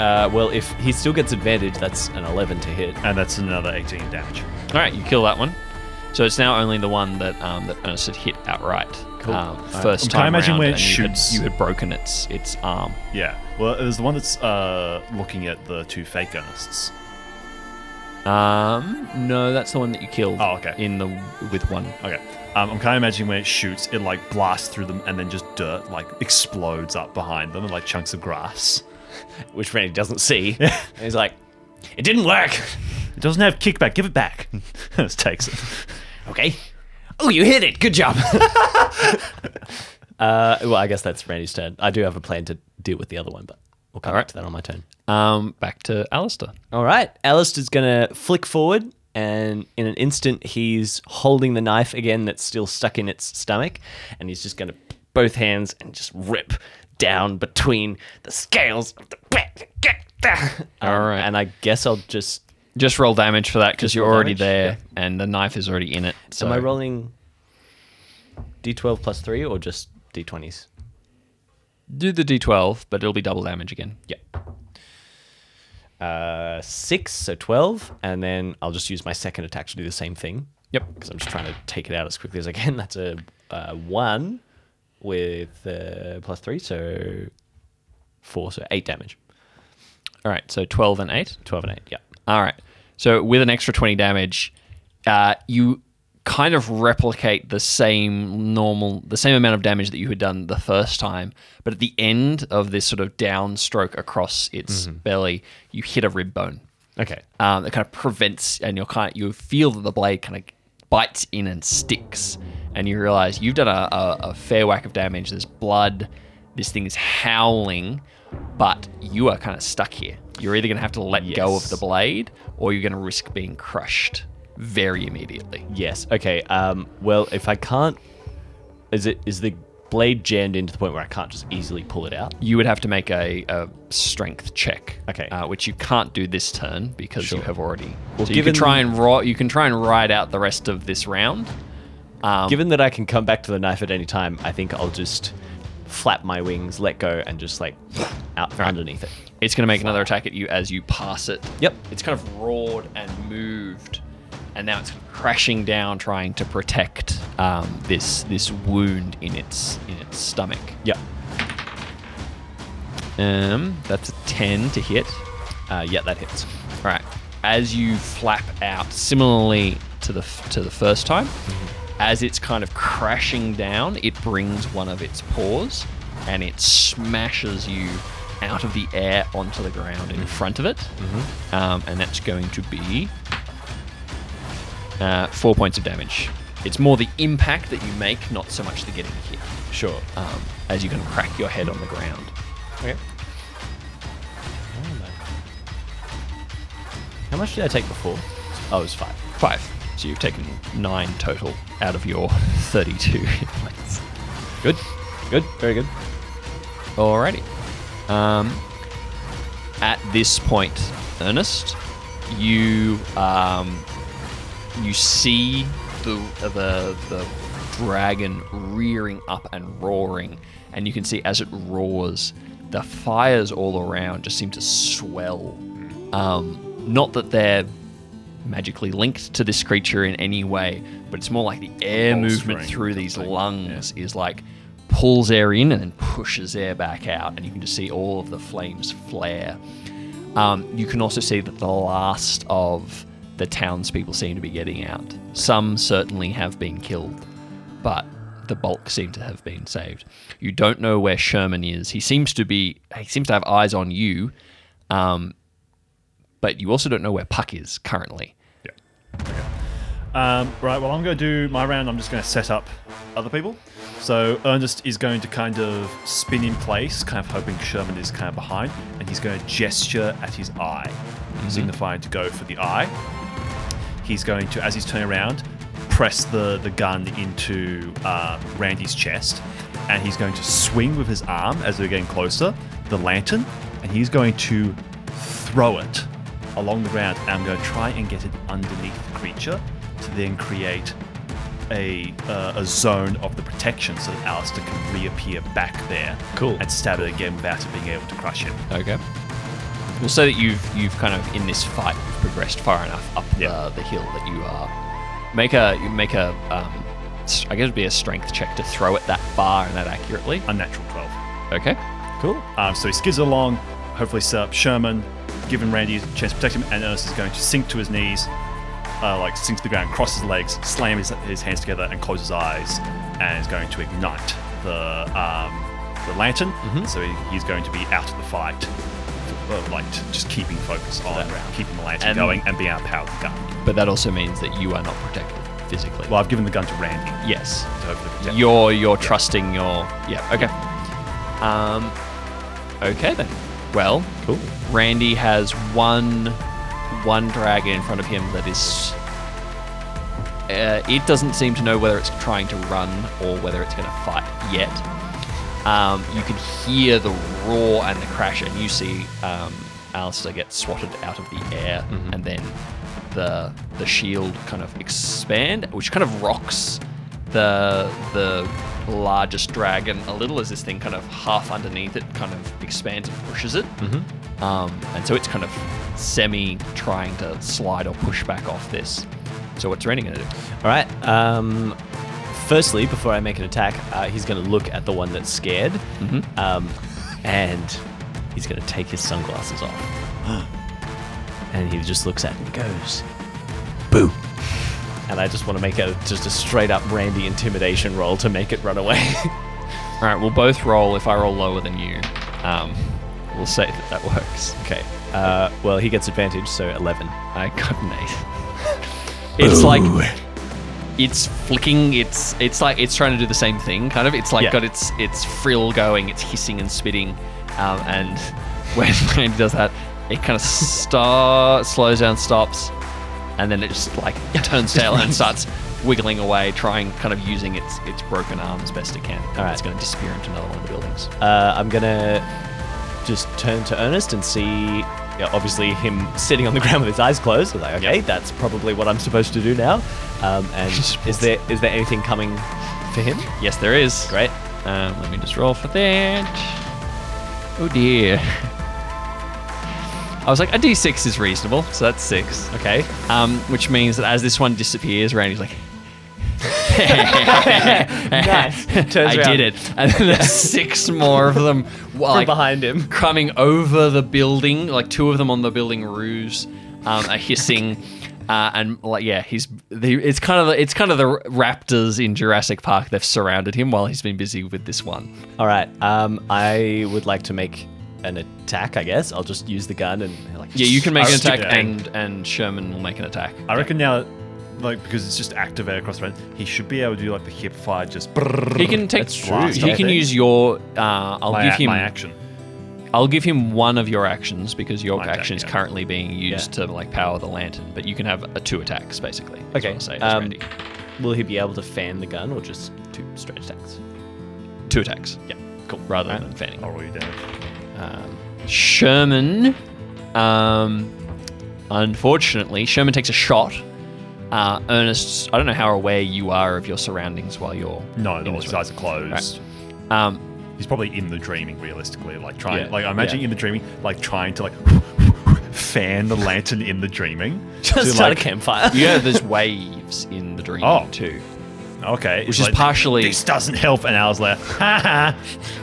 Uh, well, if he still gets advantage, that's an 11 to hit. And that's another 18 damage. All right, you kill that one. So it's now only the one that um, that Ernest had hit outright. Cool. Um, Alright. first I'm time kinda imagining round, where it and you had- shoots. You had, broken its its arm. Yeah. Well, there's the one that's uh, looking at the two fake Ernests. Um, no, that's the one that you killed. Oh, okay. In the with one. Okay. Um, I'm kind of imagining when it shoots, it like blasts through them and then just dirt like explodes up behind them and like chunks of grass. which Randy doesn't see. And he's like, it didn't work. It doesn't have kickback. Give it back. Just takes it. Okay. Oh, you hit it. Good job. uh, well, I guess that's Randy's turn. I do have a plan to deal with the other one, but we'll come All back right. to that on my turn. Um, back to Alistair. All right. Alistair's going to flick forward, and in an instant, he's holding the knife again that's still stuck in its stomach, and he's just going to both hands and just rip down between the scales of the back. All right. And I guess I'll just. Just roll damage for that because you're already damage? there, Yeah. and the knife is already in it. So Am I rolling d12 plus 3 or just d20s? do the d12, but it'll be double damage again. Yeah. Uh, 6, so 12, and then I'll just use my second attack to do the same thing. Yep. because I'm just trying to take it out as quickly as I can. That's a uh, one with uh, plus three, so four, so eight damage. All right. So 12 and eight. Twelve and eight. Yeah. All right. So with an extra 20 damage, uh, you kind of replicate the same normal, the same amount of damage that you had done the first time, but at the end of this sort of downstroke across its belly, you hit a rib bone. Okay. Um, that kind of prevents, and you're kind of, you feel that the blade kind of bites in and sticks, and you realize you've done a, a, a fair whack of damage. There's blood. This thing is howling, but you are kind of stuck here. You're either going to have to let go of the blade, or you're going to risk being crushed very immediately. Yes. Okay. Um. Well, if I can't, is it is the blade jammed in to the point where I can't just easily pull it out? You would have to make a, a strength check. Okay. Uh, which you can't do this turn because you have already. Well, so you can try and ro- you can try and ride out the rest of this round. Um, Given that I can come back to the knife at any time, I think I'll just flap my wings, let go, and just like out from underneath it. It's going to make another attack at you as you pass it. Yep. It's kind of roared and moved, and now it's crashing down, trying to protect um, this this wound in its in its stomach. Yep. Um, that's a ten to hit. Uh, yeah, that hits. All right. As you flap out, similarly to the to the first time, as it's kind of crashing down, it brings one of its paws and it smashes you out of the air onto the ground in front of it, um, and that's going to be uh, four points of damage. It's more the impact that you make, not so much the getting hit. Sure. Um, as you can crack your head on the ground. Okay. How much did I take before? Oh, it was five. Five. So you've taken nine total out of your 32 hit points. Good. Good. Very good. Alrighty. Um, at this point, Ernest, you um, you see the the the dragon rearing up and roaring, and you can see as it roars, the fires all around just seem to swell. Um, not that they're magically linked to this creature in any way, but it's more like the air movement through these something, lungs is like pulls air in and then pushes air back out, and you can just see all of the flames flare. Um, you can also see that the last of the townspeople seem to be getting out. Some certainly have been killed, but the bulk seem to have been saved. You don't know where Sherman is. He seems to be. He seems to have eyes on you, um, but you also don't know where Puck is currently. Um, right, well, I'm going to do my round. I'm just going to set up other people. So Ernest is going to kind of spin in place, kind of hoping Sherman is kind of behind, and he's going to gesture at his eye, signifying to go for the eye. He's going to, as he's turning around, press the, the gun into uh, Randy's chest, and he's going to swing with his arm as they're getting closer, the lantern, and he's going to throw it along the ground, and I'm going to try and get it underneath the creature to then create a uh, a zone of the protection so that Alistair can reappear back there. Cool. And stab it again without it being able to crush him. Okay. We'll say that you've you've kind of in this fight you've progressed far enough up Yeah. the, the hill that you are make a you make a um, I guess it'd be a strength check to throw it that far and that accurately. A natural 12. Okay. Cool. Um, so he skids along, hopefully set up Sherman, giving Randy a chance to protect him, and Ernest is going to sink to his knees, uh, like sink to the ground, cross his legs, slam his, his hands together, and close his eyes, and is going to ignite the um, the lantern. So he, he's going to be out of the fight, uh, like just keeping focus on that round. keeping the lantern And- going and being able to power the gun. But that also means that you are not protected physically. Well, I've given the gun to Randy yes. to hopefully protect. You're you're trusting your yeah, okay. Um okay then. Well, Cool. Randy has one one dragon in front of him that is. Uh, it doesn't seem to know whether it's trying to run or whether it's going to fight yet. Um, you can hear the roar and the crash, and you see um, Alistair get swatted out of the air, and then the the shield kind of expand, which kind of rocks the the largest dragon a little as this thing kind of half underneath it kind of expands and pushes it. Um, and so it's kind of semi trying to slide or push back off this. So what's Randy going to do? All right. Um, firstly, before I make an attack, uh, he's going to look at the one that's scared, um, and he's going to take his sunglasses off. and he just looks at it and goes, "Boo!" And I just want to make a just a straight up Randy intimidation roll to make it run away. All right, we'll both roll. If I roll lower than you, um, we'll say that that works. okay. Uh, well, he gets advantage, so eleven. I got an eight. it's like it's flicking. It's it's like it's trying to do the same thing, kind of. It's like Yeah. got its its frill going. It's hissing and spitting, um, and when Randy does that, it kind of star slows down, stops, and then it just like turns tail and starts wiggling away, trying, kind of using its its broken arm as best it can. All right. it's going to disappear into another one of the buildings. Uh, I'm gonna just turn to Ernest and see. Yeah, obviously, him sitting on the ground with his eyes closed. Like, okay, Yep. that's probably what I'm supposed to do now. Um, and is there is there anything coming for him? Yes, there is. Great. Um, let me just roll for that. Oh dear. I was like, a d6 is reasonable, so that's six. Okay. Um, which means that as this one disappears, Randy's like, Nice. Turns I around. did it. And then there's six more of them From like, behind him. coming over the building, like two of them on the building roofs, um, are hissing. Uh, and like yeah, he's the, it's kind of the, it's kind of the raptors in Jurassic Park. They've surrounded him while he's been busy with this one. All right. Um, I would like to make an attack. I guess I'll just use the gun and like. Yeah, you can make an attack, and and Sherman will make an attack. I reckon now, like because it's just activate across the front, he should be able to do like the hip fire, just. He can take. That's He yeah. can use your. Uh, I'll my, give him. my action. I'll give him one of your actions because your My attack, action is yeah. currently being used Yeah. to like power the lantern. But you can have a two attacks basically. Okay, I'll say, um, Will he be able to fan the gun or just two straight attacks? two attacks. Yeah. Cool. Rather Alright. than fanning. I'll roll you damage. Um, Sherman, um, unfortunately, Sherman takes a shot. Uh, Ernest, I don't know how aware you are of your surroundings while you're No, in no, this his room. eyes are closed. Um, He's probably in the dreaming, realistically. Like trying, Yeah, like I imagine yeah. in the dreaming, like trying to like fan the lantern in the dreaming. Just to, start like, a campfire. you know, there's waves in the dream Oh. too. Okay, Which it's is like, partially- This doesn't help, and Al's like, ha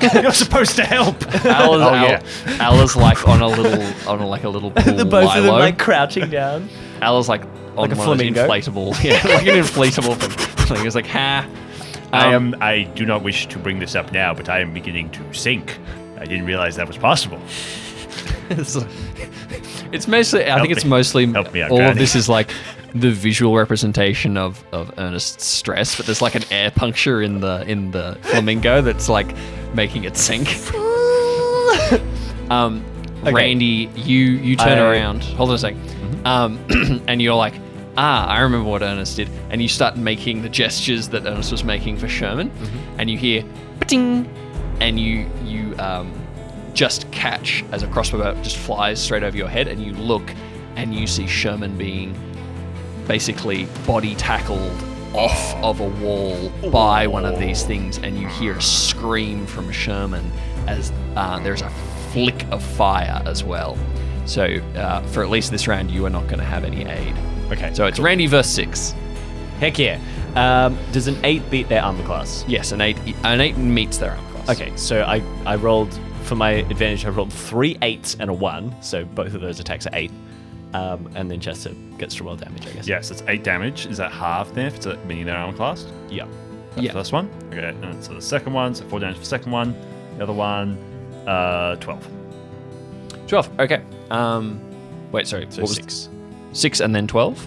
ha, you're supposed to help. Al, oh Al, yeah. Al is like on a little, on a, like a little pool the both of them lilo. like crouching down. Al is like on Like a one of those flamingo? inflatable, yeah, like an inflatable thing. It's like ha. I Um, am. I do not wish to bring this up now, but I am beginning to sink. I didn't realize that was possible. it's, it's mostly. I Help think it's mostly Help me out, all of this is like the visual representation of of Ernest's stress, but there's like an air puncture in the in the flamingo that's like making it sink. um, Randy, you you turn I- around. Hold on a 2nd Um, and you're like. Ah, I remember what Ernest did, and you start making the gestures that Ernest was making for Sherman, and you hear, "Ba-ting," and you you um, just catch as a crossbow just flies straight over your head, and you look and you see Sherman being basically body tackled off of a wall by one of these things, and you hear a scream from Sherman as uh, there's a flick of fire as well. So, uh, for at least this round, you are not going to have any aid. Okay. So it's Randy versus six. Heck yeah. Um, does an eight beat their armor class? Yes, an eight. An eight meets their armor class. Okay, so I, I rolled for my advantage. I rolled three eights and a one, so both of those attacks are eight. Um, and then Chester gets to roll damage, I guess. yes, it's eight damage. Is that half then? If it's a mini their armor class. Yeah. That's Yeah. the first one. Okay, and so the second one, so four damage for the second one. The other one, uh, twelve. Twelve. Okay. Um, wait. Sorry. So what was six. Six and then twelve,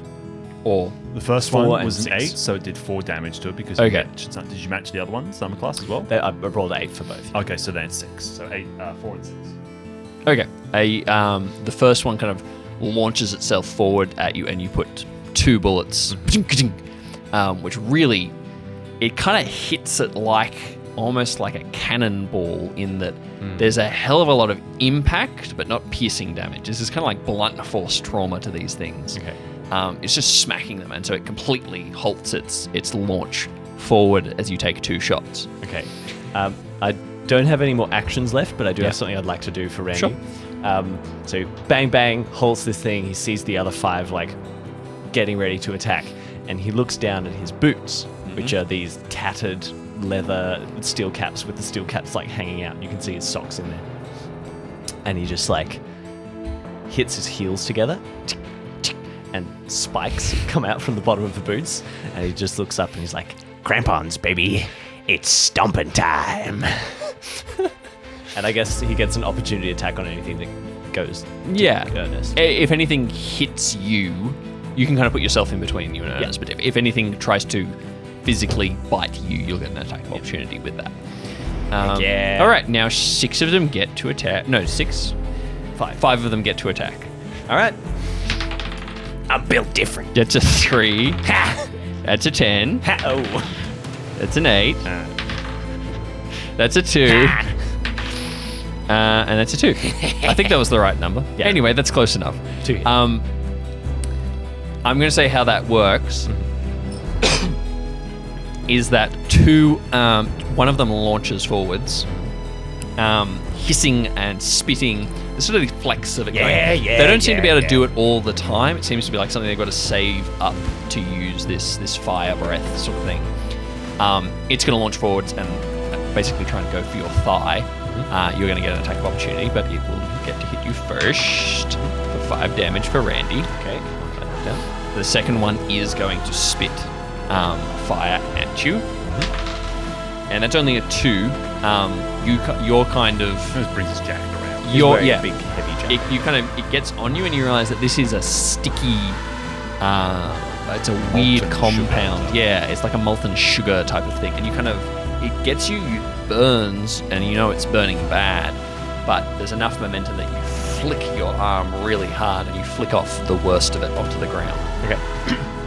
or The first one was an six. eight, so it did four damage to it because Okay. you matched, did you match the other one's armor class as well? They, I rolled eight for both. Okay, so then it's six. So eight, uh, four and six. Okay. A um, the first one kind of launches itself forward at you, and you put two bullets, um, which really it kind of hits it like almost like a cannonball in that there's a hell of a lot of impact, but not piercing damage. This is kind of like blunt force trauma to these things. Okay. Um, it's just smacking them, and so it completely halts its its launch forward as you take two shots. Okay. Um, I don't have any more actions left, but I do Yeah. have something I'd like to do for Randy. Sure. Um, so bang bang halts this thing. He sees the other five like getting ready to attack, and he looks down at his boots, which are these tattered leather steel caps with the steel caps like hanging out. You can see his socks in there, and he just like hits his heels together. And spikes come out from the bottom of the boots, and he just looks up and he's like, "Crampons, baby, it's stomping time." and I guess he gets an opportunity attack on anything that goes. Yeah. Ernest. If anything hits you, you can kind of put yourself in between you and Ernest. But if, if anything tries to physically bite you, you'll get an attack of opportunity with that. Um, yeah. All right, now six of them get to attack. No, six. Five. Five of them get to attack. All right. I'm built different. That's a three. Ha! That's a 10. Ha- oh. That's an 8. Uh, That's a 2. Uh, and that's a 2. I think that was the right number. Yeah. Anyway, that's close enough. Two. Um, I'm going to say how that works is that two, um, one of them launches forwards, um, hissing and spitting. There's sort of these flecks of it. going. Yeah, yeah, They don't seem to be able to yeah. do it all the time. It seems to be like something they've got to save up to use this this fire breath sort of thing. Um, it's going to launch forwards and basically try and go for your thigh. Mm-hmm. Uh, you're going to get an attack of opportunity, but it will get to hit you first for five damage for Randy. Okay. I'll write that down. The second one is going to spit um, fire at you, Mm-hmm. and that's only a two. Um, you you're kind of just brings his jacket around. He's you're yeah. big heavy jacket. It, you kind of it gets on you, and you realize that this is a sticky. Uh, it's a weird Molten compound. Yeah, it's like a molten sugar type of thing, and you kind of it gets you, you burns, and you know it's burning bad. But there's enough momentum that you flick your arm really hard, and you flick off the worst of it onto the ground. Okay.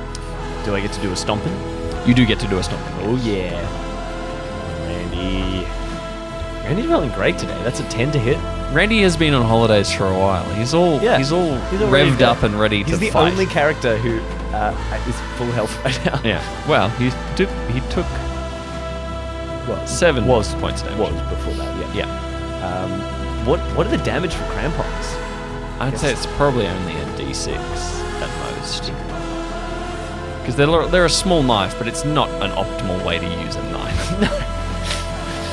do I get to do a stomping? You do get to do a stomping. Oh yeah. Randy. Randy's rolling great today. That's a 10 to hit. Randy has been on holidays for a while. He's all Yeah, he's all he's all revved up and ready He's to fight. He's the only character who uh, is full health right now. Yeah. Well, he took he took Well, seven was points damage. was before that. Yeah. Yeah. Um, what what are the damage for crampons? I'd say it's probably only a D6 at most. Because they're, they're a small knife, but it's not an optimal way to use a knife.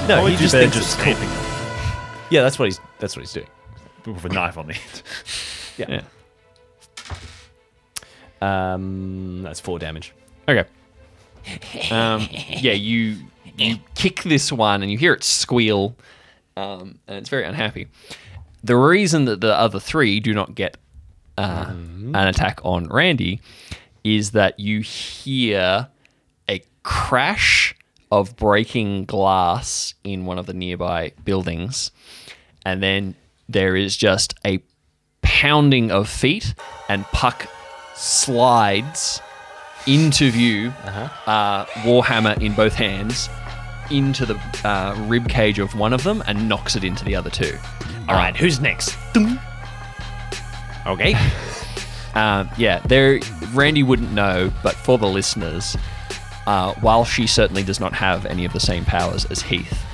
No, Probably he just thinks just it's cool. them Yeah, that's what he's that's what he's doing. with a knife on the end. yeah. Um, that's four damage. Okay. Um, yeah, you you kick this one and you hear it squeal, um, and it's very unhappy. The reason that the other three do not get uh, an attack on Randy is that you hear a crash of breaking glass in one of the nearby buildings, and then there is just a pounding of feet, and Puck slides into view, uh Warhammer in both hands, into the uh, rib cage of one of them and knocks it into the other two. All right, who's next? Okay. Um, yeah, there. Randy wouldn't know, but for the listeners, uh, while she certainly does not have any of the same powers as Heath,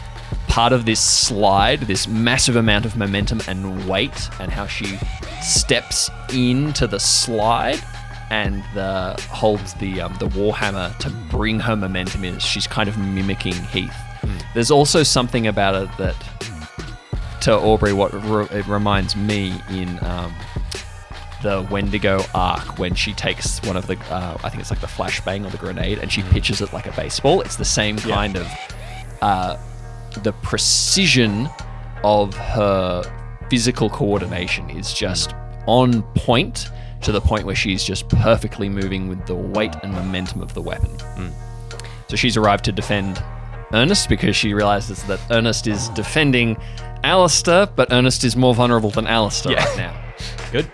part of this slide, this massive amount of momentum and weight, and how she steps into the slide and the holds the um, the warhammer to bring her momentum in. She's kind of mimicking Heath. There's also something about it that, to Aubrey, what re- it reminds me in. Um, the Wendigo arc when she takes one of the, uh, I think it's like the flashbang or the grenade, and she pitches it like a baseball. It's the same kind of, uh, the precision of her physical coordination is just on point to the point where she's just perfectly moving with the weight and momentum of the weapon. So she's arrived to defend Ernest because she realizes that Ernest is defending Alistair, but Ernest is more vulnerable than Alistair Yeah. right now. Good.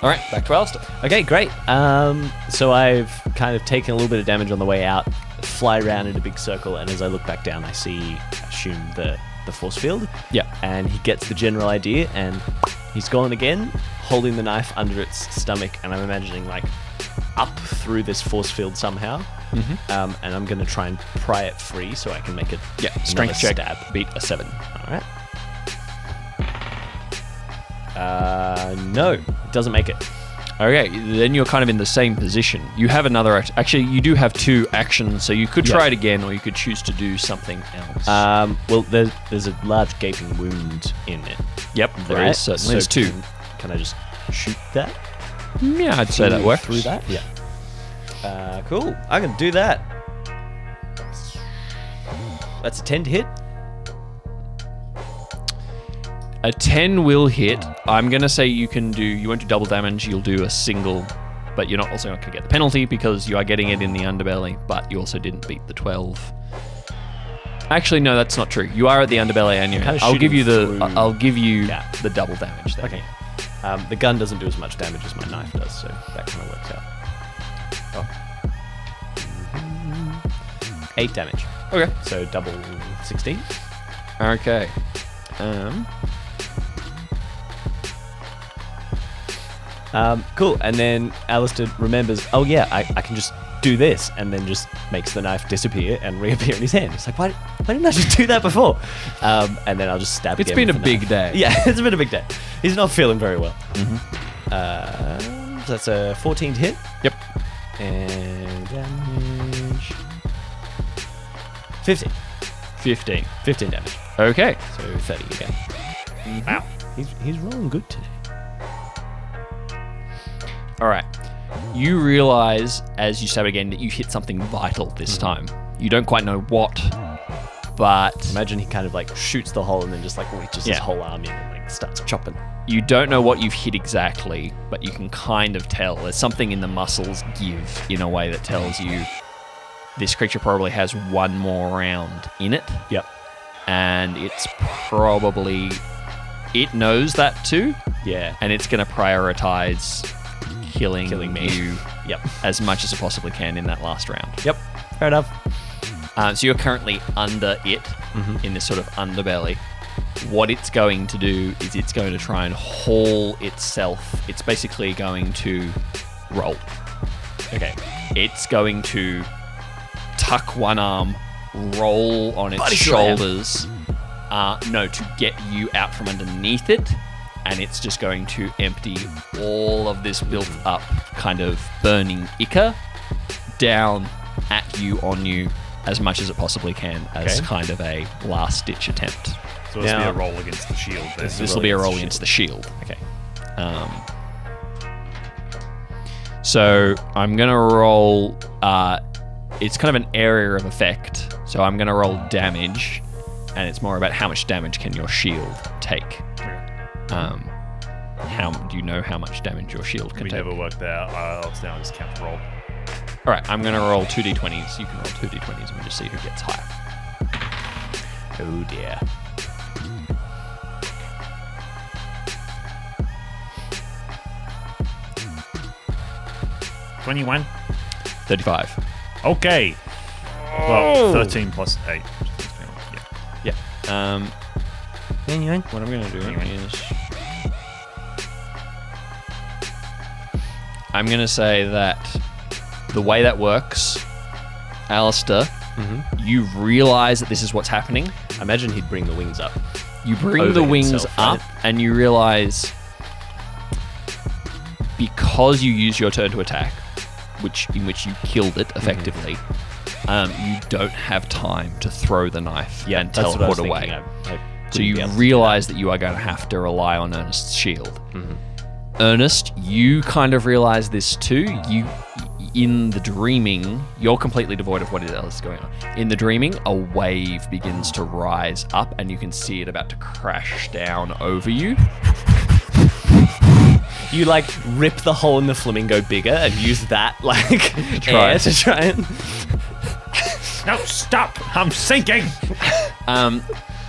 All right, back to Alistair. Okay, great. Um, so I've kind of taken a little bit of damage on the way out, fly around in a big circle, and as I look back down, I see, I assume the the force field. Yeah. And he gets the general idea, and he's gone again, holding the knife under its stomach, and I'm imagining like up through this force field somehow. Mm-hmm. Um, and I'm gonna try and pry it free so I can make it Yeah, strength check. stab. Beat a seven. All right. Uh, no, it doesn't make it. Okay, then you're kind of in the same position. You have another act- actually, you do have two actions, so you could try it again, or you could choose to do something else. Um, well, there's there's a large gaping wound in it. yep, there right? is certainly. There's two. Can, can I just shoot that? Yeah, I'd say that works. through that. Yeah. Uh, cool. I can do that. That's a ten to hit. A 10 will hit. I'm going to say you can do, you won't do double damage, you'll do a single, but you're not also not going to get the penalty because you are getting it in the underbelly, but you also didn't beat the 12. Actually, no, that's not true. You are at the underbelly and you Kinda I'll give you the, shooting through- I'll give you Yeah. the double damage there. Okay. Um, the gun doesn't do as much damage as my knife does, so that kind of works out. Oh. eight damage. Okay. So double 16. Okay. Um, Um, cool. And then Alistair remembers, oh yeah, I, I can just do this, and then just makes the knife disappear and reappear in his hand. It's like, why, why didn't I just do that before? Um, and then I'll just stab. It's been a big knife. day. Yeah, it's been a big day. He's not feeling very well. Uh, so that's a 14 hit. yep. And damage. 15. 15. 15 damage. Okay. So 30 again. Wow. He's, he's rolling good today. All right. You realize as you stab again that you hit something vital this hmm. time. You don't quite know what, but Imagine he kind of like shoots the hole and then just like reaches Yeah. his whole arm in and like starts chopping. you don't know what you've hit exactly, but you can kind of tell. There's something in the muscles give in a way that tells you this creature probably has one more round in it, Yep. and it's probably it knows that too, Yeah. and it's going to prioritize killing, Killing me. you Yep. as much as it possibly can in that last round. Yep. Fair enough. Um, so you're currently under it in this sort of underbelly. What it's going to do is it's going to try and haul itself. It's basically going to roll. Okay. It's going to tuck one arm, roll on its Body slam. shoulders. Uh, no, to get you out from underneath it. And it's just going to empty all of this built up kind of burning ichor down at you, on you, as much as it possibly can, as Okay. kind of a last ditch attempt. So this will be a roll against the shield. Then. This will be a roll against the shield. Okay. Um, so I'm gonna roll. Uh, it's kind of an area of effect. So I'm gonna roll damage, and it's more about how much damage can your shield take. Um, how do you know how much damage your shield can We take? never worked that out. I'll stay on this count to roll. All right, I'm gonna roll two d20s. You can roll two d20s, and we'll just see who gets higher. Oh dear. Twenty-one. Thirty-five. Okay. Well, thirteen plus eight. Yeah. Yeah. Um, what I'm gonna do is I'm gonna say that the way that works, Alistair, you realize that this is what's happening. I imagine he'd bring the wings up. You bring the wings himself, up right? and you realize because you use your turn to attack, which in which you killed it effectively, um, you don't have time to throw the knife and what I teleport away. I- I So you be able to do realize that you are going to have to rely on Ernest's shield. Mm-hmm. Ernest, you kind of realize this too. You, in the dreaming, you're completely devoid of what else is going on. In the dreaming, a wave begins to rise up, and you can see it about to crash down over you. You like rip the hole in the flamingo bigger and use that like Try. air to try and. No, stop! I'm sinking. Um,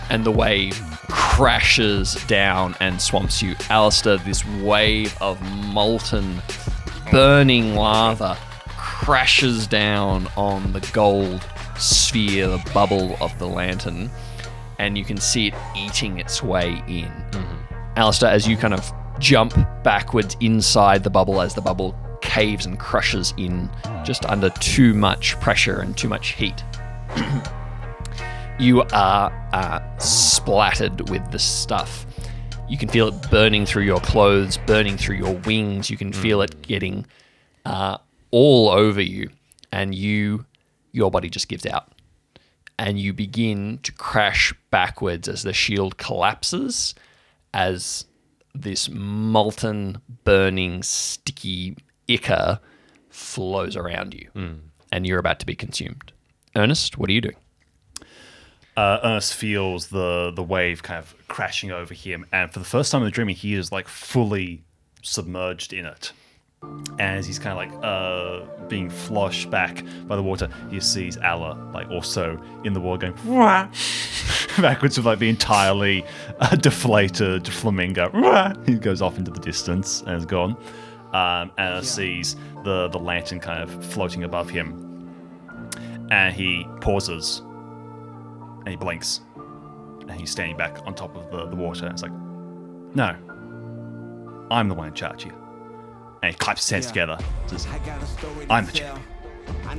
and the wave crashes down and swamps you. Alistair, this wave of molten, burning lava crashes down on the gold sphere, the bubble of the lantern, and you can see it eating its way in. Alistair, as you kind of jump backwards inside the bubble, as the bubble caves and crushes in just under too much pressure and too much heat you are uh, splattered with the stuff. You can feel it burning through your clothes, burning through your wings. You can feel it getting uh, all over you, and you, your body just gives out, and you begin to crash backwards as the shield collapses, as this molten, burning, sticky ichor flows around you, and you're about to be consumed. Ernest, what are you doing? Uh, Ernest feels the the wave kind of crashing over him, and for the first time in the dream, he is like fully submerged in it. And as he's kind of like uh, being flushed back by the water, he sees Allah like also in the water going backwards with like the entirely uh, deflated flamingo. He goes off into the distance and is gone. Um, and sees the the lantern kind of floating above him and he pauses, and he blinks, and he's standing back on top of the, the water. And it's like, no, I'm the one in charge here. And he claps his hands together. Says, I'm the champion.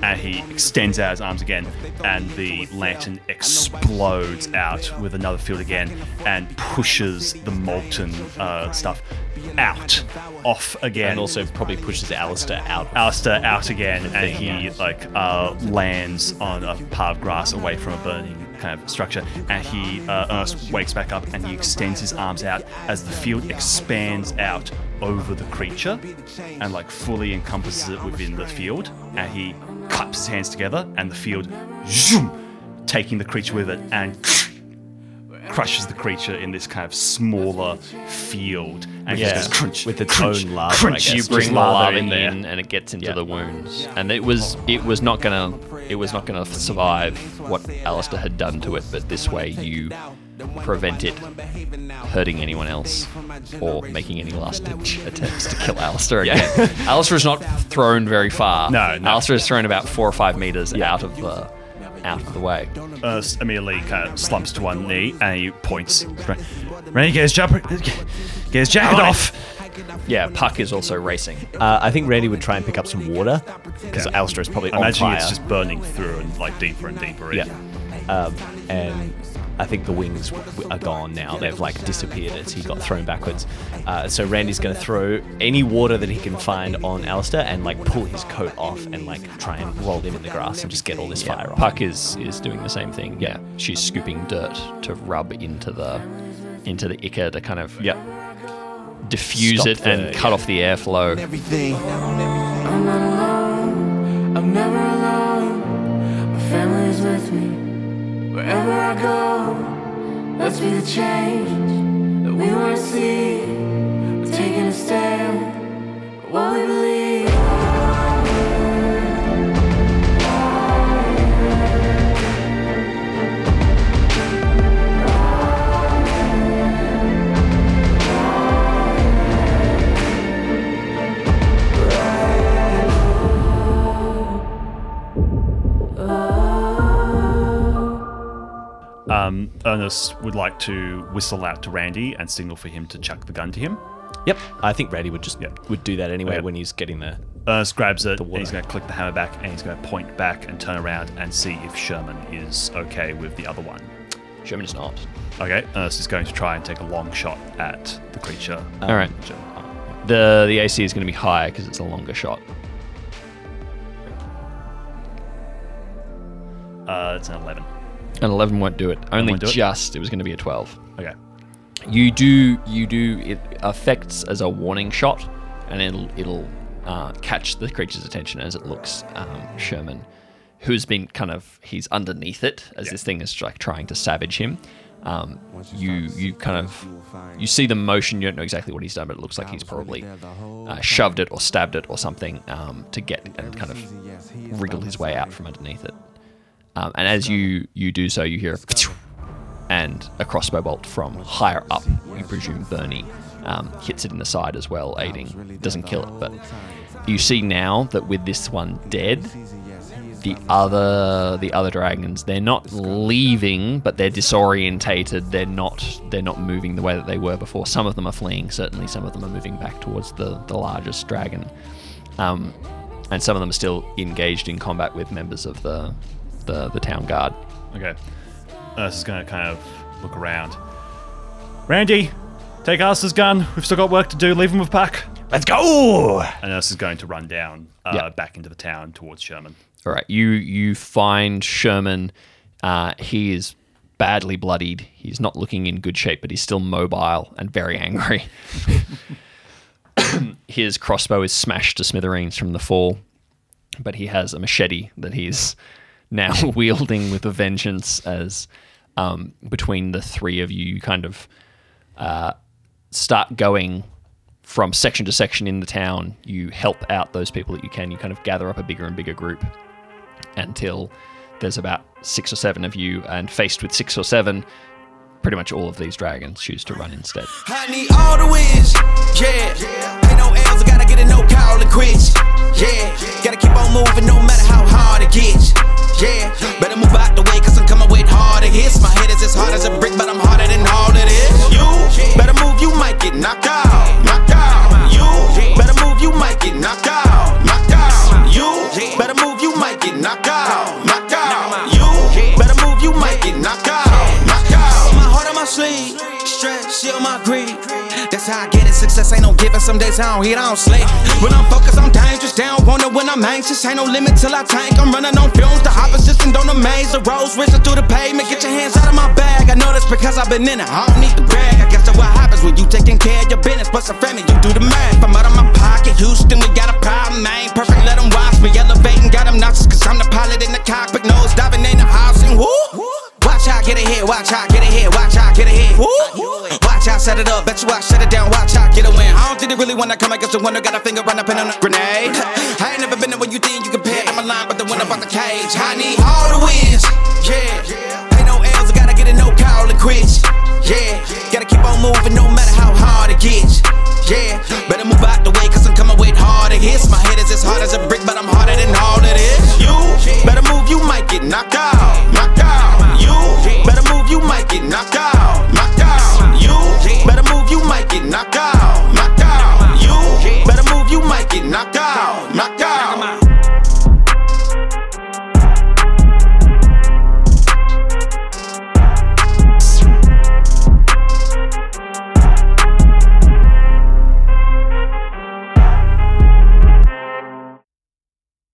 And he extends out his arms again, and the lantern explodes out with another field again, and pushes the molten uh, stuff out, off again. And also probably pushes Alistair out. Alistair out again, and he like uh, lands on a part of grass away from a burning kind of structure. And he uh, Ernest wakes back up, and he extends his arms out as the field expands out over the creature, and like fully encompasses it within the field. And he claps his hands together, and the field, zoom, taking the creature with it, and crushes the creature in this kind of smaller field. And Yeah, just goes crunch with its crunch, own lava, I crunch, guess. you bring the lava lava in in, and it gets into Yeah. the wounds. And it was it was not gonna it was not gonna survive what Alistair had done to it, but this way you prevent it hurting anyone else or making any last ditch attempts to kill Alistair again. Alistair is not thrown very far. No, no. Alistair is thrown about four or five meters out of the out of the way. Uh, Ernest immediately kind of slumps to one knee and he points. Ready, get his jumper, get his jacket off. Yeah, Puck is also racing. Uh, I think Randy would try and pick up some water because Yeah. Alistair is probably I on imagine fire. it's just burning through and like deeper and deeper. in. Yeah. Um, and I think the wings are gone now. They've like disappeared as he got thrown backwards. Uh, so Randy's going to throw any water that he can find on Alistair and like pull his coat off and like try and roll him in the grass and just get all this Yeah, fire off. Puck is is doing the same thing. Yeah, she's scooping dirt to rub into the into the ichor to kind of Yep. Diffuse Stop it and the- cut yeah. off the airflow. everything. I'm not alone, I'm never alone. My family is with me wherever I go. Let's be the change that we want to see. We're taking a stand what we believe. Um, Ernest would like to whistle out to Randy and signal for him to chuck the gun to him. Yep. I think Randy would just Yep. would do that anyway Okay. when he's getting there. Ernest grabs it and water. he's going to click the hammer back and he's going to point back and turn around and see if Sherman is okay with the other one. Sherman is not. Okay, Ernest is going to try and take a long shot at the creature. All right. The the AC is going to be higher because it's a longer shot. Uh, it's an 11. An 11 won't do it. Only won't do it? just. It was going to be a 12. Okay. You do you do it affects as a warning shot, and it'll it'll uh, catch the creature's attention as it looks um, Sherman, who's been kind of he's underneath it as Yeah. this thing is like trying to savage him. Um, you you kind of you see the motion. You don't know exactly what he's done, but it looks like he's probably uh, shoved it or stabbed it or something um, to get and kind of wriggle his way out from underneath it. Um, and as you you do so, you hear and a crossbow bolt from higher up. You presume Bernie um, hits it in the side as well, aiding. Doesn't kill it, but you see now that with this one dead, the other the other dragons they're not leaving, but they're disorientated. They're not they're not moving the way that they were before. Some of them are fleeing. Certainly, some of them are moving back towards the the largest dragon, um, and some of them are still engaged in combat with members of the the, the town guard. Okay. Ernest is going to kind of look around. Randy, take Alistair's gun. We've still got work to do. Leave him with Puck. Let's go. And Ernest is going to run down uh, Yeah. back into the town towards Sherman. All right, you you find Sherman. Uh, he is badly bloodied. He's not looking in good shape, but he's still mobile and very angry. His crossbow is smashed to smithereens from the fall, but he has a machete that he's now wielding with a vengeance. As um, between the three of you, you kind of uh, start going from section to section in the town. You help out those people that you can. You kind of gather up a bigger and bigger group until there's about six or seven of you, and faced with six or seven, pretty much all of these dragons choose to run instead. I need all the wins, yeah. I gotta get a no call yeah. Gotta keep on moving no matter how hard it gets, Yeah, better move out the way, cause I'm coming with harder hits. My head is as hard as a brick, but I'm harder than all it is. You better move, you might get knocked out. Knocked out. You better move, you might get knocked out. Knocked out. You better move, you might get knocked out. Knocked out. You better move, you might get knocked out. Knocked out. My heart on my sleeve, stress, shield my greed. That's how I get. Success ain't no giving. Some days I don't eat, I don't sleep. When I'm focused, I'm dangerous. Down, wonder when I'm anxious. Ain't no limit till I tank. I'm running on fumes. The opposition don't amaze. The roads racing through the pavement. Get your hands out of my bag. I know this because I've been in it. I don't need to brag. I guess that's what happens when you taking care of your business. But some family, you do the math. I'm out of my pocket. Houston, we got a problem. I ain't perfect. Let them watch me elevating. Got them nauseous. Cause I'm the pilot in the cockpit. Nose diving in the house. And woo. Watch out, get ahead. Watch out, get ahead. Watch out, get ahead. Woo. Watch out, set it up. Bet you I shut it down. Watch out, get a win. I don't think they really wanna come against the winner. Got a finger run up in a grenade. I ain't never been there when you think you can pay. I'm line, but the winner about the cage. I need all the wins. Yeah. Ain't no L's, I gotta get it, no call and quits. Yeah. Gotta keep on moving no matter how hard it gets. Yeah. Better move out the way, cause I'm coming with harder hits. My head is as hard as a brick, but I'm harder than all of this. You better move, you might get knocked out. Knocked out. You better move, you might get knocked out.